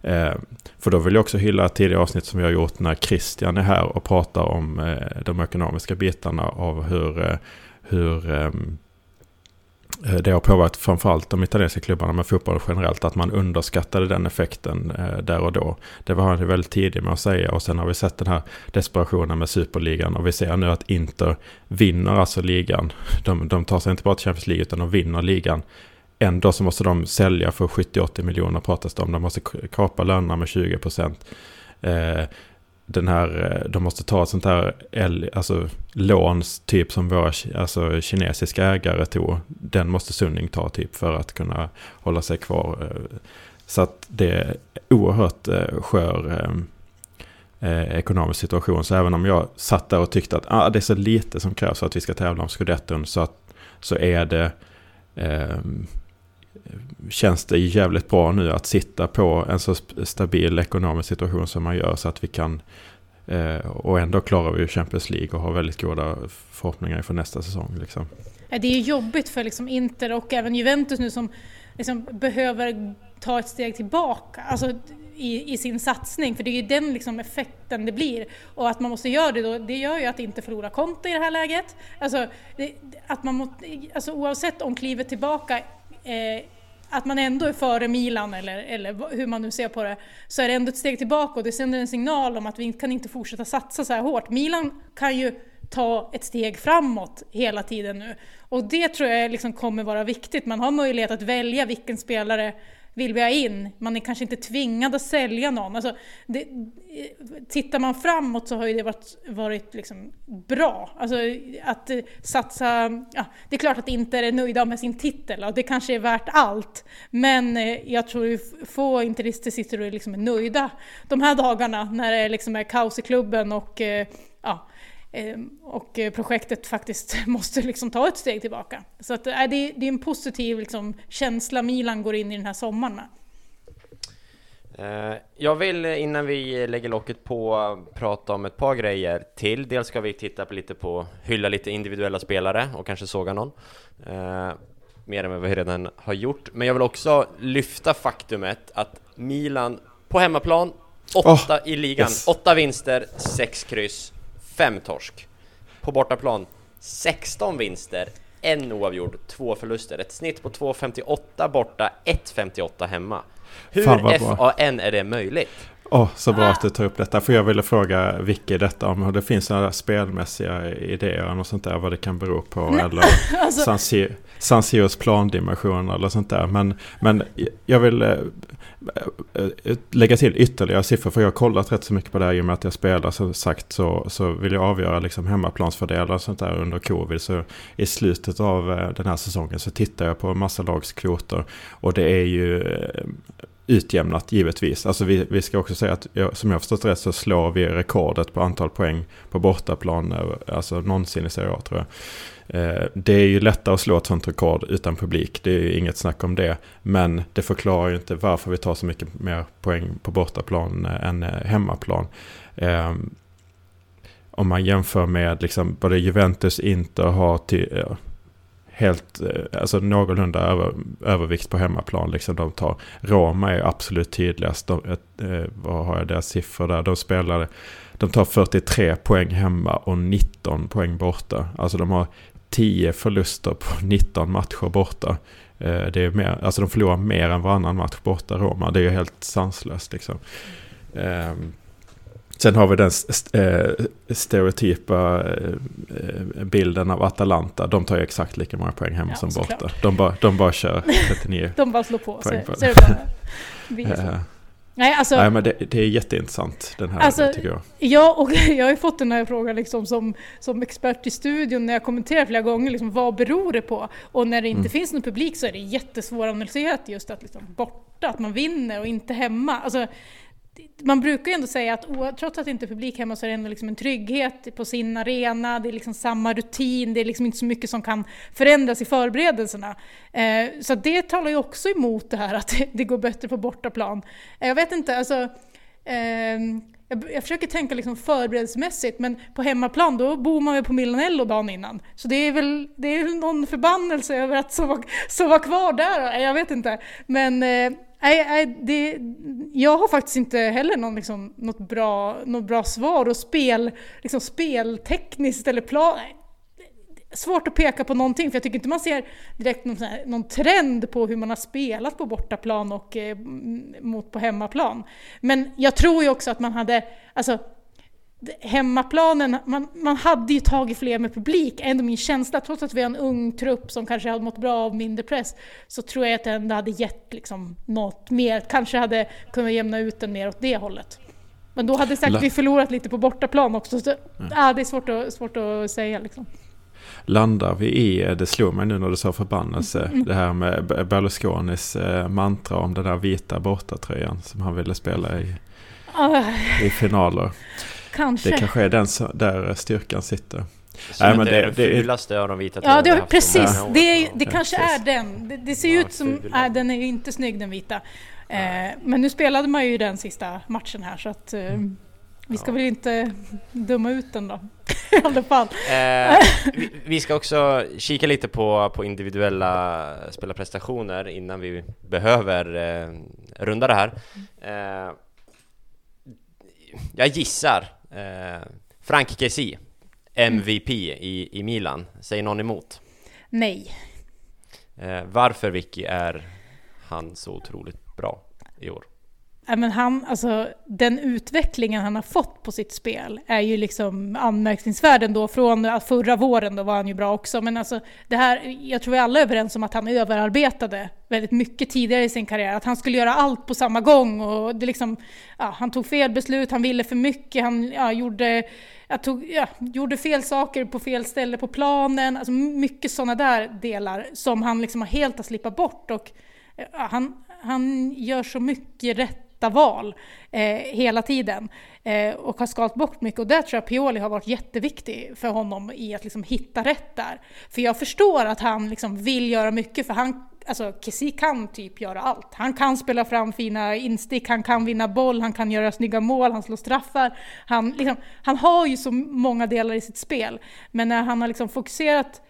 C: Eh, för då vill jag också hylla ett tidigare avsnitt som vi har gjort när Christian är här och pratar om eh, de ekonomiska bitarna av hur, eh, hur Eh, Eh, det har påverkat framförallt de italienska klubbarna med fotboll generellt, att man underskattade den effekten eh, där och då. Det var han väldigt tidig med att säga och sen har vi sett den här desperationen med superligan och vi ser nu att Inter vinner alltså ligan. De, de tar sig inte bara till Champions League utan de vinner ligan ändå så måste de sälja för 70-80 miljoner pratas det om. De måste kapa lönerna med 20 procent. Eh, den här, eh, de måste ta ett sånt här alltså, låns typ som våra alltså, kinesiska ägare tog. Den måste Sunning ta typ för att kunna hålla sig kvar. Eh. Så att det är oerhört eh, skör eh, ekonomisk situation. Så även om jag satt där och tyckte att ah, det är så lite som krävs för att vi ska tävla om scudetton så, att, så är det eh, känns det jävligt bra nu att sitta på en så stabil ekonomisk situation som man gör så att vi kan eh, och ändå klarar vi Champions League och har väldigt goda förhoppningar inför nästa säsong. Liksom.
B: Det är ju jobbigt för liksom Inter och även Juventus nu som liksom behöver ta ett steg tillbaka. Alltså, i, i, sin satsning, för det är ju den liksom effekten det blir. Och att man måste göra det då, det gör ju att inte förlora konto i det här läget. Alltså, det, att man må, alltså oavsett om klivet tillbaka eh, att man ändå är före Milan eller, eller hur man nu ser på det, så är det ändå ett steg tillbaka och det sänder en signal om att vi kan inte fortsätta satsa så här hårt. Milan kan ju ta ett steg framåt hela tiden nu. Och det tror jag liksom kommer vara viktigt. Man har möjlighet att välja vilken spelare vill vi ha in. Man är kanske inte tvingad att sälja någon. Alltså, det, tittar man framåt så har ju det varit, varit liksom bra. Alltså, att eh, satsa, ja, det är klart att Inter är nöjda med sin titel och det kanske är värt allt. Men eh, jag tror att få interister sitter och liksom är nöjda de här dagarna när det liksom är kaos i klubben och eh, ja, och projektet faktiskt måste liksom ta ett steg tillbaka. Så att, det, är en positiv liksom, känsla Milan går in i den här sommaren med.
A: Eh, jag vill innan vi lägger locket på prata om ett par grejer till. Dels ska vi titta på lite på, hylla lite individuella spelare och kanske såga någon. Eh, mer än vad vi redan har gjort. Men jag vill också lyfta faktumet att Milan på hemmaplan, åtta oh, i ligan, yes. åtta vinster, sex kryss. Fem torsk. På bortaplan 16 vinster, en oavgjord, två förluster. Ett snitt på 2,58 borta, 1,58 hemma. Hur FAN är det möjligt?
C: Åh, oh, så bra att du tar upp detta. För jag ville fråga Vicky detta om det finns några spelmässiga idéer och sånt där. Vad det kan bero på. Eller alltså. San Siros plandimension eller sånt där. Men, men jag vill eh, eh, eh, lägga till ytterligare siffror. För jag har kollat rätt så mycket på det här i och med att jag spelar. Som sagt så, så vill jag avgöra liksom hemmaplansfördelar och sånt där under covid. Så i slutet av den här säsongen så tittar jag på massa lagskvoter. Och det är ju utjämnat givetvis. Alltså vi, vi ska också säga att som jag har förstått rätt så slår vi rekordet på antal poäng på bortaplan. Eh, alltså någonsin i Serie A tror jag. Eh, det är ju lättare att slå ett sånt rekord utan publik, det är ju inget snack om det. Men det förklarar ju inte varför vi tar så mycket mer poäng på bortaplan eh, än eh, hemmaplan. Ehm, om man jämför med liksom både Juventus, Inter har till, helt, eh, alltså någorlunda över, övervikt på hemmaplan. Liksom de tar. Roma är absolut tydligast. De, eh, vad har jag deras siffror där? De spelar, de tar 43 poäng hemma och 19 poäng borta. Alltså de har 10 förluster på 19 matcher borta. Eh, det är mer, alltså de förlorar mer än varannan match borta Roma. Det är ju helt sanslöst liksom. Eh, sen har vi den uh, stereotypa uh, bilden av Atalanta. De tar ju exakt lika många poäng hemma ja, som borta. De bara, de bara kör 39
B: De bara slår på.
C: Poäng så,
B: så är det bara.
C: Nej, alltså, Nej men det, det, är jätteintressant den här alltså, tycker jag.
B: Ja, och jag har ju fått den här frågan liksom som, som expert i studion när jag kommenterar flera gånger, liksom, vad beror det på? Och när det inte mm. finns någon publik så är det jättesvåranalyserat just att liksom, borta, att man vinner och inte hemma. Alltså, man brukar ju ändå säga att trots att det inte är publik hemma så är det ändå liksom en trygghet på sin arena, det är liksom samma rutin, det är liksom inte så mycket som kan förändras i förberedelserna. Eh, så det talar ju också emot det här att det går bättre på bortaplan. Eh, jag vet inte, alltså eh, jag, försöker tänka liksom förberedelsemässigt, men på hemmaplan då bor man väl på Milanello dagen innan. Så det är väl det är någon förbannelse över att sova, sova kvar där, jag vet inte. Men eh, Nej, nej det, jag har faktiskt inte heller någon, liksom, något, bra, något bra svar och spel, liksom, speltekniskt eller plan. Svårt att peka på någonting för jag tycker inte man ser direkt någon, här, någon trend på hur man har spelat på bortaplan och eh, mot på hemmaplan. Men jag tror ju också att man hade, alltså hemmaplanen, man, man hade ju tagit fler med publik, ändå min känsla, trots att vi har en ung trupp som kanske hade mått bra av mindre press, så tror jag att det ändå hade gett liksom något mer, kanske hade kunnat jämna ut den mer åt det hållet. Men då hade säkert vi förlorat lite på bortaplan också, så mm. ja, det är svårt att, svårt att säga liksom.
C: Landar vi i, det slog mig nu när du sa förbannelse, mm. det här med Berlusconis eh, mantra om den där vita bortatröjan som han ville spela i, uh. i finaler.
B: Kanske.
C: Det kanske är den där styrkan sitter.
A: Så Nej, men det, det, det fulaste av de vita
B: Ja, det, precis. Det, det kanske är den. Det, det ser ja, ut som... Nej, den är ju inte snygg den vita. Eh, men nu spelade man ju den sista matchen här så att... Eh, vi ska ja. väl inte döma ut den då. I alla fall.
A: Eh, vi, vi, ska också kika lite på, på individuella spelarprestationer innan vi behöver eh, runda det här. Eh, jag gissar Eh, Frank Kessie, MVP i, i Milan. Säger någon emot?
B: Nej.
A: Eh, varför, Vicky, är han så otroligt bra i år?
B: Men han, alltså, den utvecklingen han har fått på sitt spel är ju liksom anmärkningsvärd ändå. Från förra våren då var han ju bra också. Men alltså, det här, jag tror vi alla är överens om att han överarbetade väldigt mycket tidigare i sin karriär. Att han skulle göra allt på samma gång. Och det liksom, ja, han tog fel beslut, han ville för mycket, han ja, gjorde, tog, ja, gjorde fel saker på fel ställe på planen. Alltså mycket sådana där delar som han liksom helt har slippat bort. Och, ja, han, han gör så mycket rätt rätta val eh, hela tiden eh, och har skalat bort mycket. Och där tror jag Pioli har varit jätteviktig för honom i att liksom hitta rätt där. För jag förstår att han liksom vill göra mycket, för han Alltså Kessie kan typ göra allt. Han kan spela fram fina instick, han kan vinna boll, han kan göra snygga mål, han slår straffar. Han, liksom, han har ju så många delar i sitt spel. Men när han har liksom fokuserat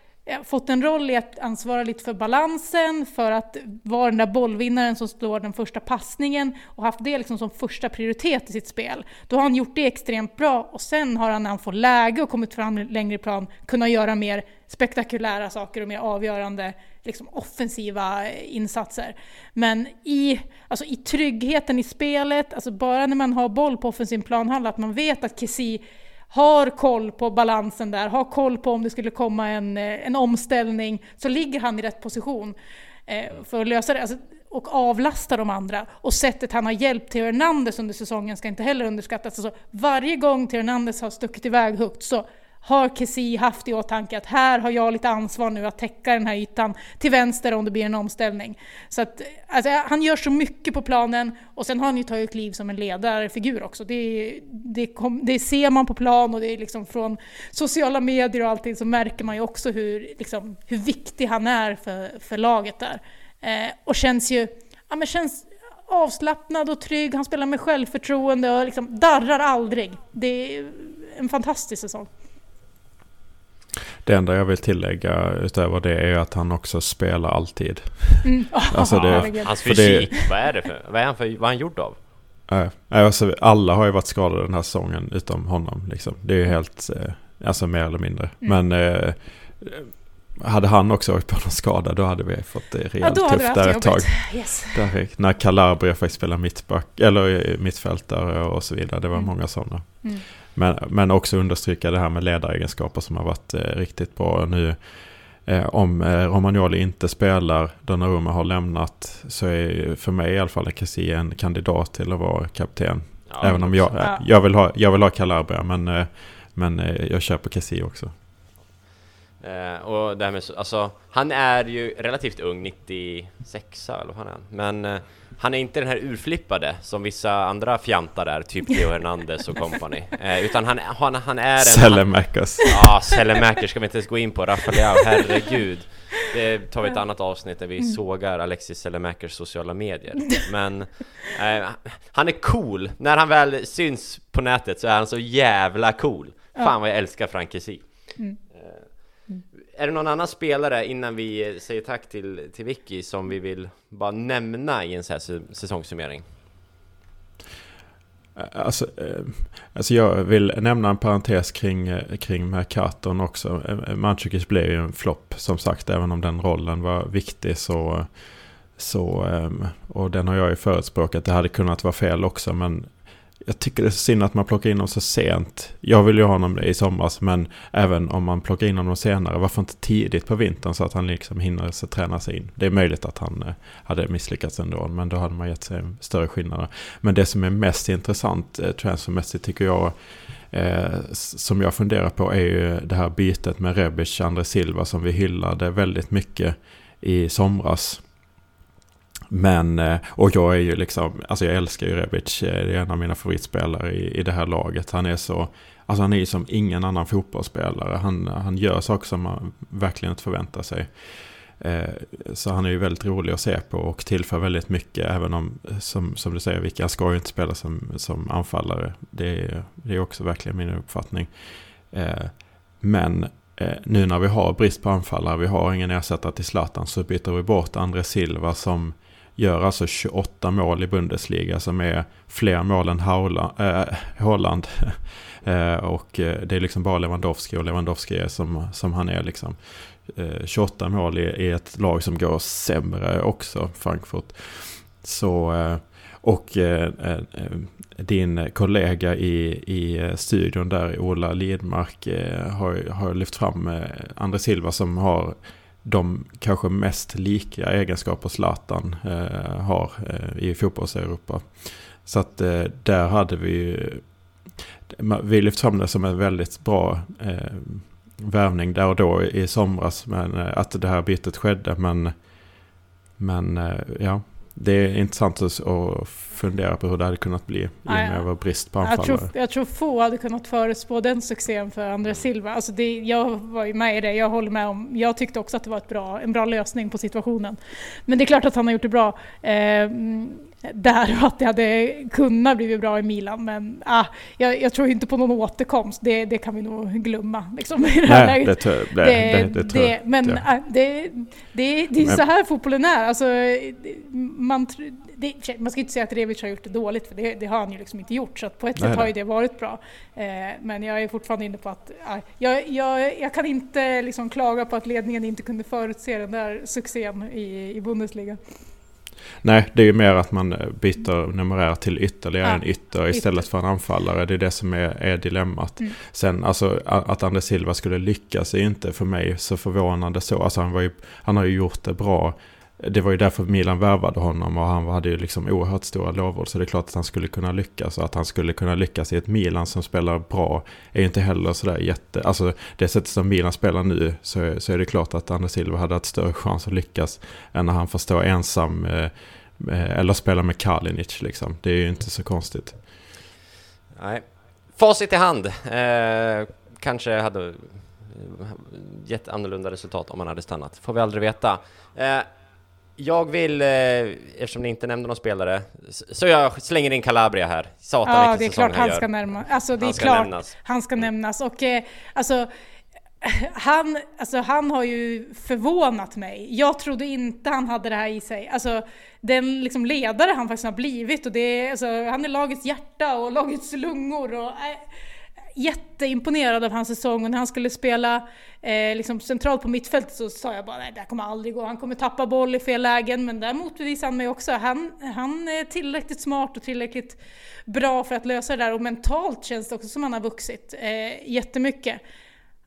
B: fått en roll i att ansvara lite för balansen, för att vara den där bollvinnaren som slår den första passningen och haft det liksom som första prioritet i sitt spel. Då har han gjort det extremt bra och sen har han när han får läge och kommit fram längre i plan kunnat göra mer spektakulära saker och mer avgörande liksom, offensiva eh, insatser. Men i, alltså, i tryggheten i spelet, alltså bara när man har boll på offensiv planhalva, att man vet att Kessie har koll på balansen där, har koll på om det skulle komma en, eh, en omställning, så ligger han i rätt position eh, för att lösa det. Alltså, och avlasta de andra. Och sättet han har hjälpt Theo Hernandez under säsongen ska inte heller underskattas. Alltså, varje gång Theo Hernandez har stuckit iväg högt så har Kessie haft i åtanke att här har jag lite ansvar nu att täcka den här ytan till vänster om det blir en omställning. Så att, alltså, han gör så mycket på planen och sen har han ju tagit kliv som en ledarfigur också. Det, det, kom, det ser man på plan och det är liksom från sociala medier och allting så märker man ju också hur, liksom, hur viktig han är för, för laget där. Eh, och känns ju ja, men känns avslappnad och trygg, han spelar med självförtroende och liksom darrar aldrig. Det är en fantastisk säsong.
C: Det enda jag vill tillägga utöver det är att han också spelar alltid. Mm.
A: alltså det, Hans fysik, det, vad är det för, vad är han för, vad är han gjord av?
C: Äh, alltså, alla har ju varit skadade den här säsongen utom honom. Liksom. Det är ju helt, eh, alltså mer eller mindre. Mm. Men eh, hade han också åkt på någon skada då hade vi fått det rejält ja, tufft där ett tag. Yes. Där, när Calabria faktiskt spelar mittback, eller mittfältare och så vidare. Det var mm. många sådana. Mm. Men, men också understryka det här med ledaregenskaper som har varit eh, riktigt bra nu. Eh, om eh, Romagnoli inte spelar, Donnarumma har lämnat, så är för mig i alla fall Kessie en kandidat till att vara kapten. Ja, Även om jag, ja. jag, vill ha, jag vill ha Calabria, men, men jag köper Kessie också.
A: Eh, och det här med, alltså, han är ju relativt ung, 96 eller vad han är Men eh, han är inte den här urflippade som vissa andra fjantar är, typ Theo Hernandez och company. Eh, utan han, han, han är en...
C: Sellemäckers.
A: Ja, Sellemäckers ska vi inte ens gå in på. Rafael herregud. Det tar vi ett annat avsnitt där vi mm. sågar Alexis Sellemäkers sociala medier. Men eh, han är cool. När han väl syns på nätet så är han så jävla cool. Fan vad jag älskar Frank mm. Är det någon annan spelare innan vi säger tack till, till Vicky som vi vill bara nämna i en sån här säsongssummering?
C: Eh, alltså, eh, alltså jag vill nämna en parentes kring, eh, kring Mercaton också. Eh, Mandzukic blev ju en flopp som sagt, även om den rollen var viktig så... så ehm, och den har jag ju förespråkat. Det hade kunnat vara fel också, men jag tycker det är synd att man plockar in dem så sent. Jag vill ju ha honom i somras, men även om man plockar in honom senare, varför inte tidigt på vintern så att han liksom hinner sig träna sig in? Det är möjligt att han eh, hade misslyckats ändå, men då hade man gett sig större skillnader. Men det som är mest intressant eh, transfermässigt tycker jag, eh, som jag funderar på, är ju det här bytet med Rebic, André Silva, som vi hyllade väldigt mycket i somras. Men, eh, och jag är ju liksom, alltså jag älskar ju Rebic, eh, det är en av mina favoritspelare i, i det här laget. Han är så, alltså han är ju som ingen annan fotbollsspelare. Han, han gör saker som man verkligen inte förväntar sig. Eh, så han är ju väldigt rolig att se på och tillför väldigt mycket, även om, som, som du säger, Vicka ska ju inte spela som, som anfallare. Det är, det är också verkligen min uppfattning. Men nu när vi har brist på anfallare, vi har ingen ersättare till Zlatan, så byter vi bort André Silva som gör alltså 28 mål i Bundesliga som är fler mål än eh, Haaland. Eh, och eh, det är liksom bara Lewandowski och Lewandowski är som, som han är liksom. 28 mål i, i, ett lag som går sämre också, Frankfurt. Så, och din kollega i, i studion där, Ola Lidmark, har, har lyft fram André Silva som har de kanske mest lika egenskaper Zlatan eh, har eh, i fotbolls-Europa. Så att eh, där hade vi vi lyft fram det som en väldigt bra eh, värvning där och då i somras. Men, eh, att det här bytet skedde. Men, men eh, ja, det är intressant att fundera på hur det hade kunnat bli i och med vår brist på anfallare.
B: Jag tror, jag tror få hade kunnat förutspå den succén för André Silva. Alltså det, jag var ju med i det, jag håller med om, jag tyckte också att det var bra, en bra lösning på situationen. Men det är klart att han har gjort det bra. Eh, där och att det hade kunnat bli bra i Milan. Men ah, jag, jag tror inte på någon återkomst. Det, det kan vi nog glömma. Liksom, i det här Nej, läget.
C: Det, det, det, det, det,
B: Men ja. ah, det, det, det är så här fotbollen är. Alltså, man, det, man ska inte säga att Revic har gjort det dåligt, för det, det har han ju liksom inte gjort. Så på ett sätt har ju det varit bra. Eh, men jag är fortfarande inne på att ah, jag, jag, jag kan inte liksom klaga på att ledningen inte kunde förutse den där succén i, i Bundesliga.
C: Nej, det är ju mer att man byter numerär till ytterligare ja, en ytter istället ytter. för en anfallare. Det är det som är, är dilemmat. Mm. Sen alltså att André Silva skulle lyckas är inte för mig så förvånande så. Alltså han, ju, han har ju gjort det bra det var ju därför Milan värvade honom och han hade ju liksom oerhört stora lovord. Så det är klart att han skulle kunna lyckas. Och att han skulle kunna lyckas i ett Milan som spelar bra är ju inte heller sådär jätte... Alltså det sättet som Milan spelar nu så, så är det klart att Anders Silva hade haft större chans att lyckas än när han får stå ensam eh, eh eller spela med Kalinic liksom. Det är ju inte så konstigt.
A: Nej. Facit i hand. Eh, kanske hade gett annorlunda resultat om han hade stannat. Får vi aldrig veta. Eh, jag vill, eh, eftersom ni inte nämnde någon spelare, så jag slänger in Calabria här.
B: Satan ja, det är klart han, han ska nämnas. Alltså det han är klart nämnas. han ska nämnas. Och eh, alltså, han, alltså, han har ju förvånat mig. Jag trodde inte han hade det här i sig. Alltså, den liksom ledare han faktiskt har blivit och det alltså, han är lagets hjärta och lagets lungor. Och, äh, jätteimponerad av hans säsong och när han skulle spela eh, liksom centralt på mittfältet så sa jag bara nej det här kommer aldrig gå, han kommer tappa boll i fel lägen men där motbevisade han mig också. Han, han är tillräckligt smart och tillräckligt bra för att lösa det där och mentalt känns det också som han har vuxit eh, jättemycket.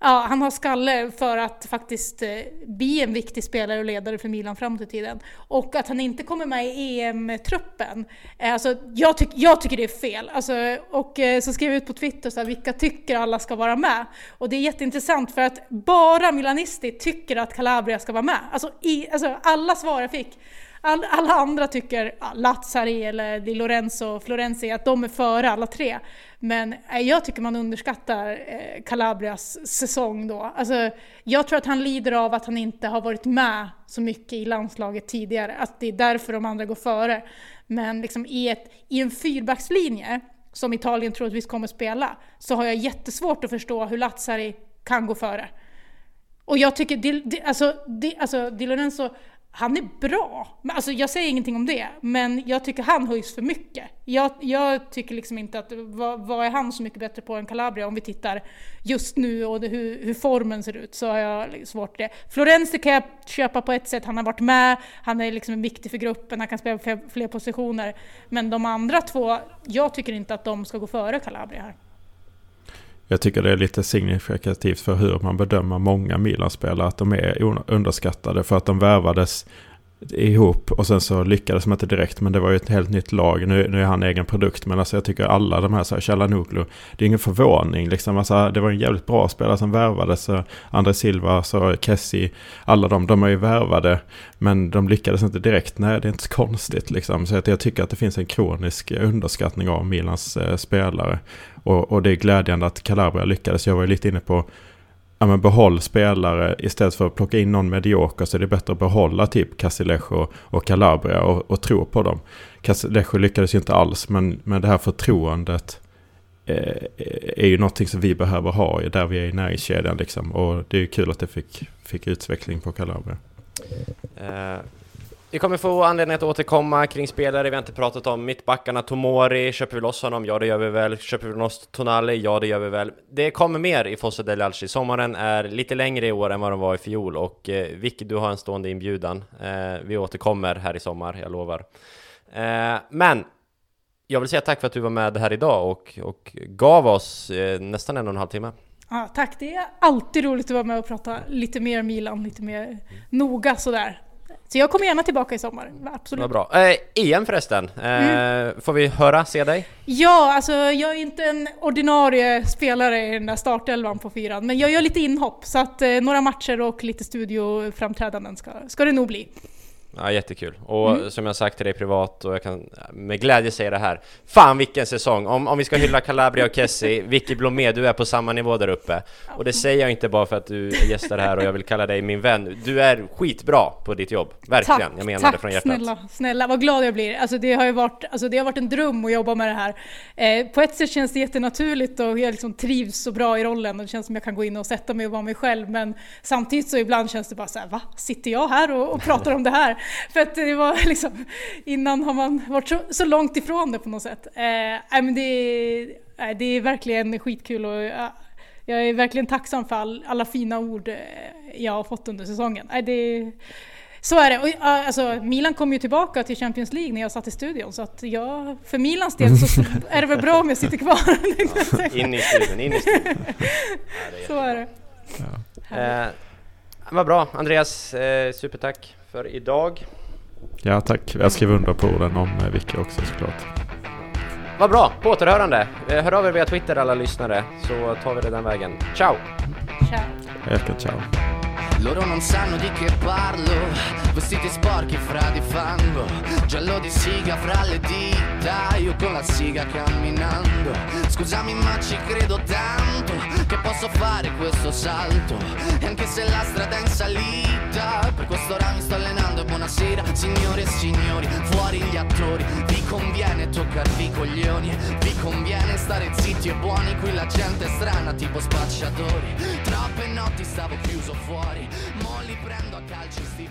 B: Ja, han har skalle för att faktiskt eh, bli en viktig spelare och ledare för Milan framåt i tiden. Och att han inte kommer med i EM-truppen, eh, alltså, jag, tyck, jag tycker det är fel. Alltså, och eh, så skrev jag ut på Twitter så här, vilka tycker alla ska vara med. Och det är jätteintressant för att bara Milanisti tycker att Calabria ska vara med. Alltså, i, alltså alla svar jag fick all, alla andra tycker, ja, Lazzari eller Di Lorenzo, och Florenzi, att de är före alla tre. Men eh, jag tycker man underskattar eh, Calabrias säsong då. Alltså, jag tror att han lider av att han inte har varit med så mycket i landslaget tidigare, att det är därför de andra går före. Men liksom i, ett, i en fyrbackslinje, som Italien troligtvis kommer spela, så har jag jättesvårt att förstå hur Lazzari kan gå före. Och jag tycker, alltså, alltså Di Lorenzo han är bra. Men Alltså jag säger ingenting om det, men jag tycker han höjs för mycket. Jag, jag tycker liksom inte att, vad, vad är han så mycket bättre på än Calabria om vi tittar just nu och det, hur, hur formen ser ut så har jag svårt svårt det. Florenzi kan jag köpa på ett sätt, han har varit med, han är liksom viktig för gruppen, han kan spela på fler, fler positioner. Men de andra två, jag tycker inte att de ska gå före Calabria här.
C: Jag tycker det är lite signifikativt för hur man bedömer många Milan-spelare. Att de är underskattade för att de värvades ihop och sen så lyckades man inte direkt. Men det var ju ett helt nytt lag. Nu, nu är han egen produkt. Men alltså jag tycker alla de här, så här Chalanoglu, det är ingen förvåning. Liksom. Alltså, det var en jävligt bra spelare som värvades. André Silva, så Kessie, alla de, de är ju värvade. Men de lyckades inte direkt. Nej, det är inte så konstigt liksom. Så att jag tycker att det finns en kronisk underskattning av Milans eh, spelare. Och, och det är glädjande att Calabria lyckades. Jag var ju lite inne på ja, men behåll spelare istället för att plocka in någon medioker så är det bättre att behålla typ Casilejo och Calabria och, och tro på dem. Casilejo lyckades ju inte alls men, men det här förtroendet eh, är ju någonting som vi behöver ha där vi är i näringskedjan liksom. Och det är ju kul att det fick, fick utveckling på Calabria.
A: Uh vi kommer få anledning att återkomma kring spelare vi har inte pratat om. Mittbackarna Tomori, köper vi loss honom? Ja, det gör vi väl. Köper vi loss Tonali? Ja, det gör vi väl. Det kommer mer i Fosse del Alci. Sommaren är lite längre i år än vad den var i fjol och eh, Vicky, du har en stående inbjudan. Eh, vi återkommer här i sommar, jag lovar. Eh, men jag vill säga tack för att du var med här idag och, och gav oss eh, nästan en och en halv timme.
B: Ja, tack, det är alltid roligt att vara med och prata lite mer Milan, lite mer noga sådär. Så jag kommer gärna tillbaka i sommar, absolut.
A: Vad bra. Eh, EM förresten, eh, får vi höra, se dig?
B: Ja, alltså jag är inte en ordinarie spelare i den där startelvan på fyran, men jag gör lite inhopp så att eh, några matcher och lite studioframträdanden ska, ska det nog bli.
A: Ja, jättekul. Och som jag sagt till dig privat och jag kan med glädje säga det här. Fan vilken säsong! Om, om vi ska hylla Calabria och Kessie, Vicky Blomé, du är på samma nivå där uppe. Och det säger jag inte bara för att du gästar här och jag vill kalla dig min vän. Du är skitbra på ditt jobb. Verkligen,
B: Tack,
A: jag menar
B: tack
A: det från hjärtat.
B: snälla, snälla, vad glad jag blir. Alltså det har ju varit, alltså det har varit en dröm att jobba med det här. Eh, på ett sätt känns det jättenaturligt och jag liksom trivs så bra i rollen och det känns som jag kan gå in och sätta mig och vara mig själv. Men samtidigt så ibland känns det bara så här, va? Sitter jag här och, och pratar om det här? För att det var liksom, innan har man varit så, så långt ifrån det på något sätt. Eh, nej, men det, är- det är verkligen skitkul och jag, jag är verkligen tacksam för all, alla fina ord eh, jag har fått under säsongen. Nej, det, så är det. Och, ja, alltså, Milan kom ju tillbaka till Champions League när jag satt i studion så att jag, för Milans del så är det väl bra om jag sitter kvar.
A: In i studion, in i studion.
B: så är det.
A: Eh, vad bra, Andreas, eh, supertack för idag.
C: Ja tack, jag skriver under på orden om eh, Vicky också såklart.
A: Vad bra, på återhörande. Eh, hör av er via Twitter alla lyssnare så tar vi det den vägen. Ciao!
B: Ciao.
C: Ecco, ciao.
E: Loro non sanno di che parlo, vestiti sporchi fra di fango, giallo di siga fra le dita, io con la siga camminando. Scusami ma ci credo tanto che posso fare questo salto, e anche se la strada è in salita, per questo ora mi sto allenando. E buonasera signore e signori, fuori gli attori, conviene toccarvi i coglioni, vi conviene stare zitti e buoni, qui la gente è strana tipo spacciatori, troppe notti stavo chiuso fuori, mo li prendo a calci sti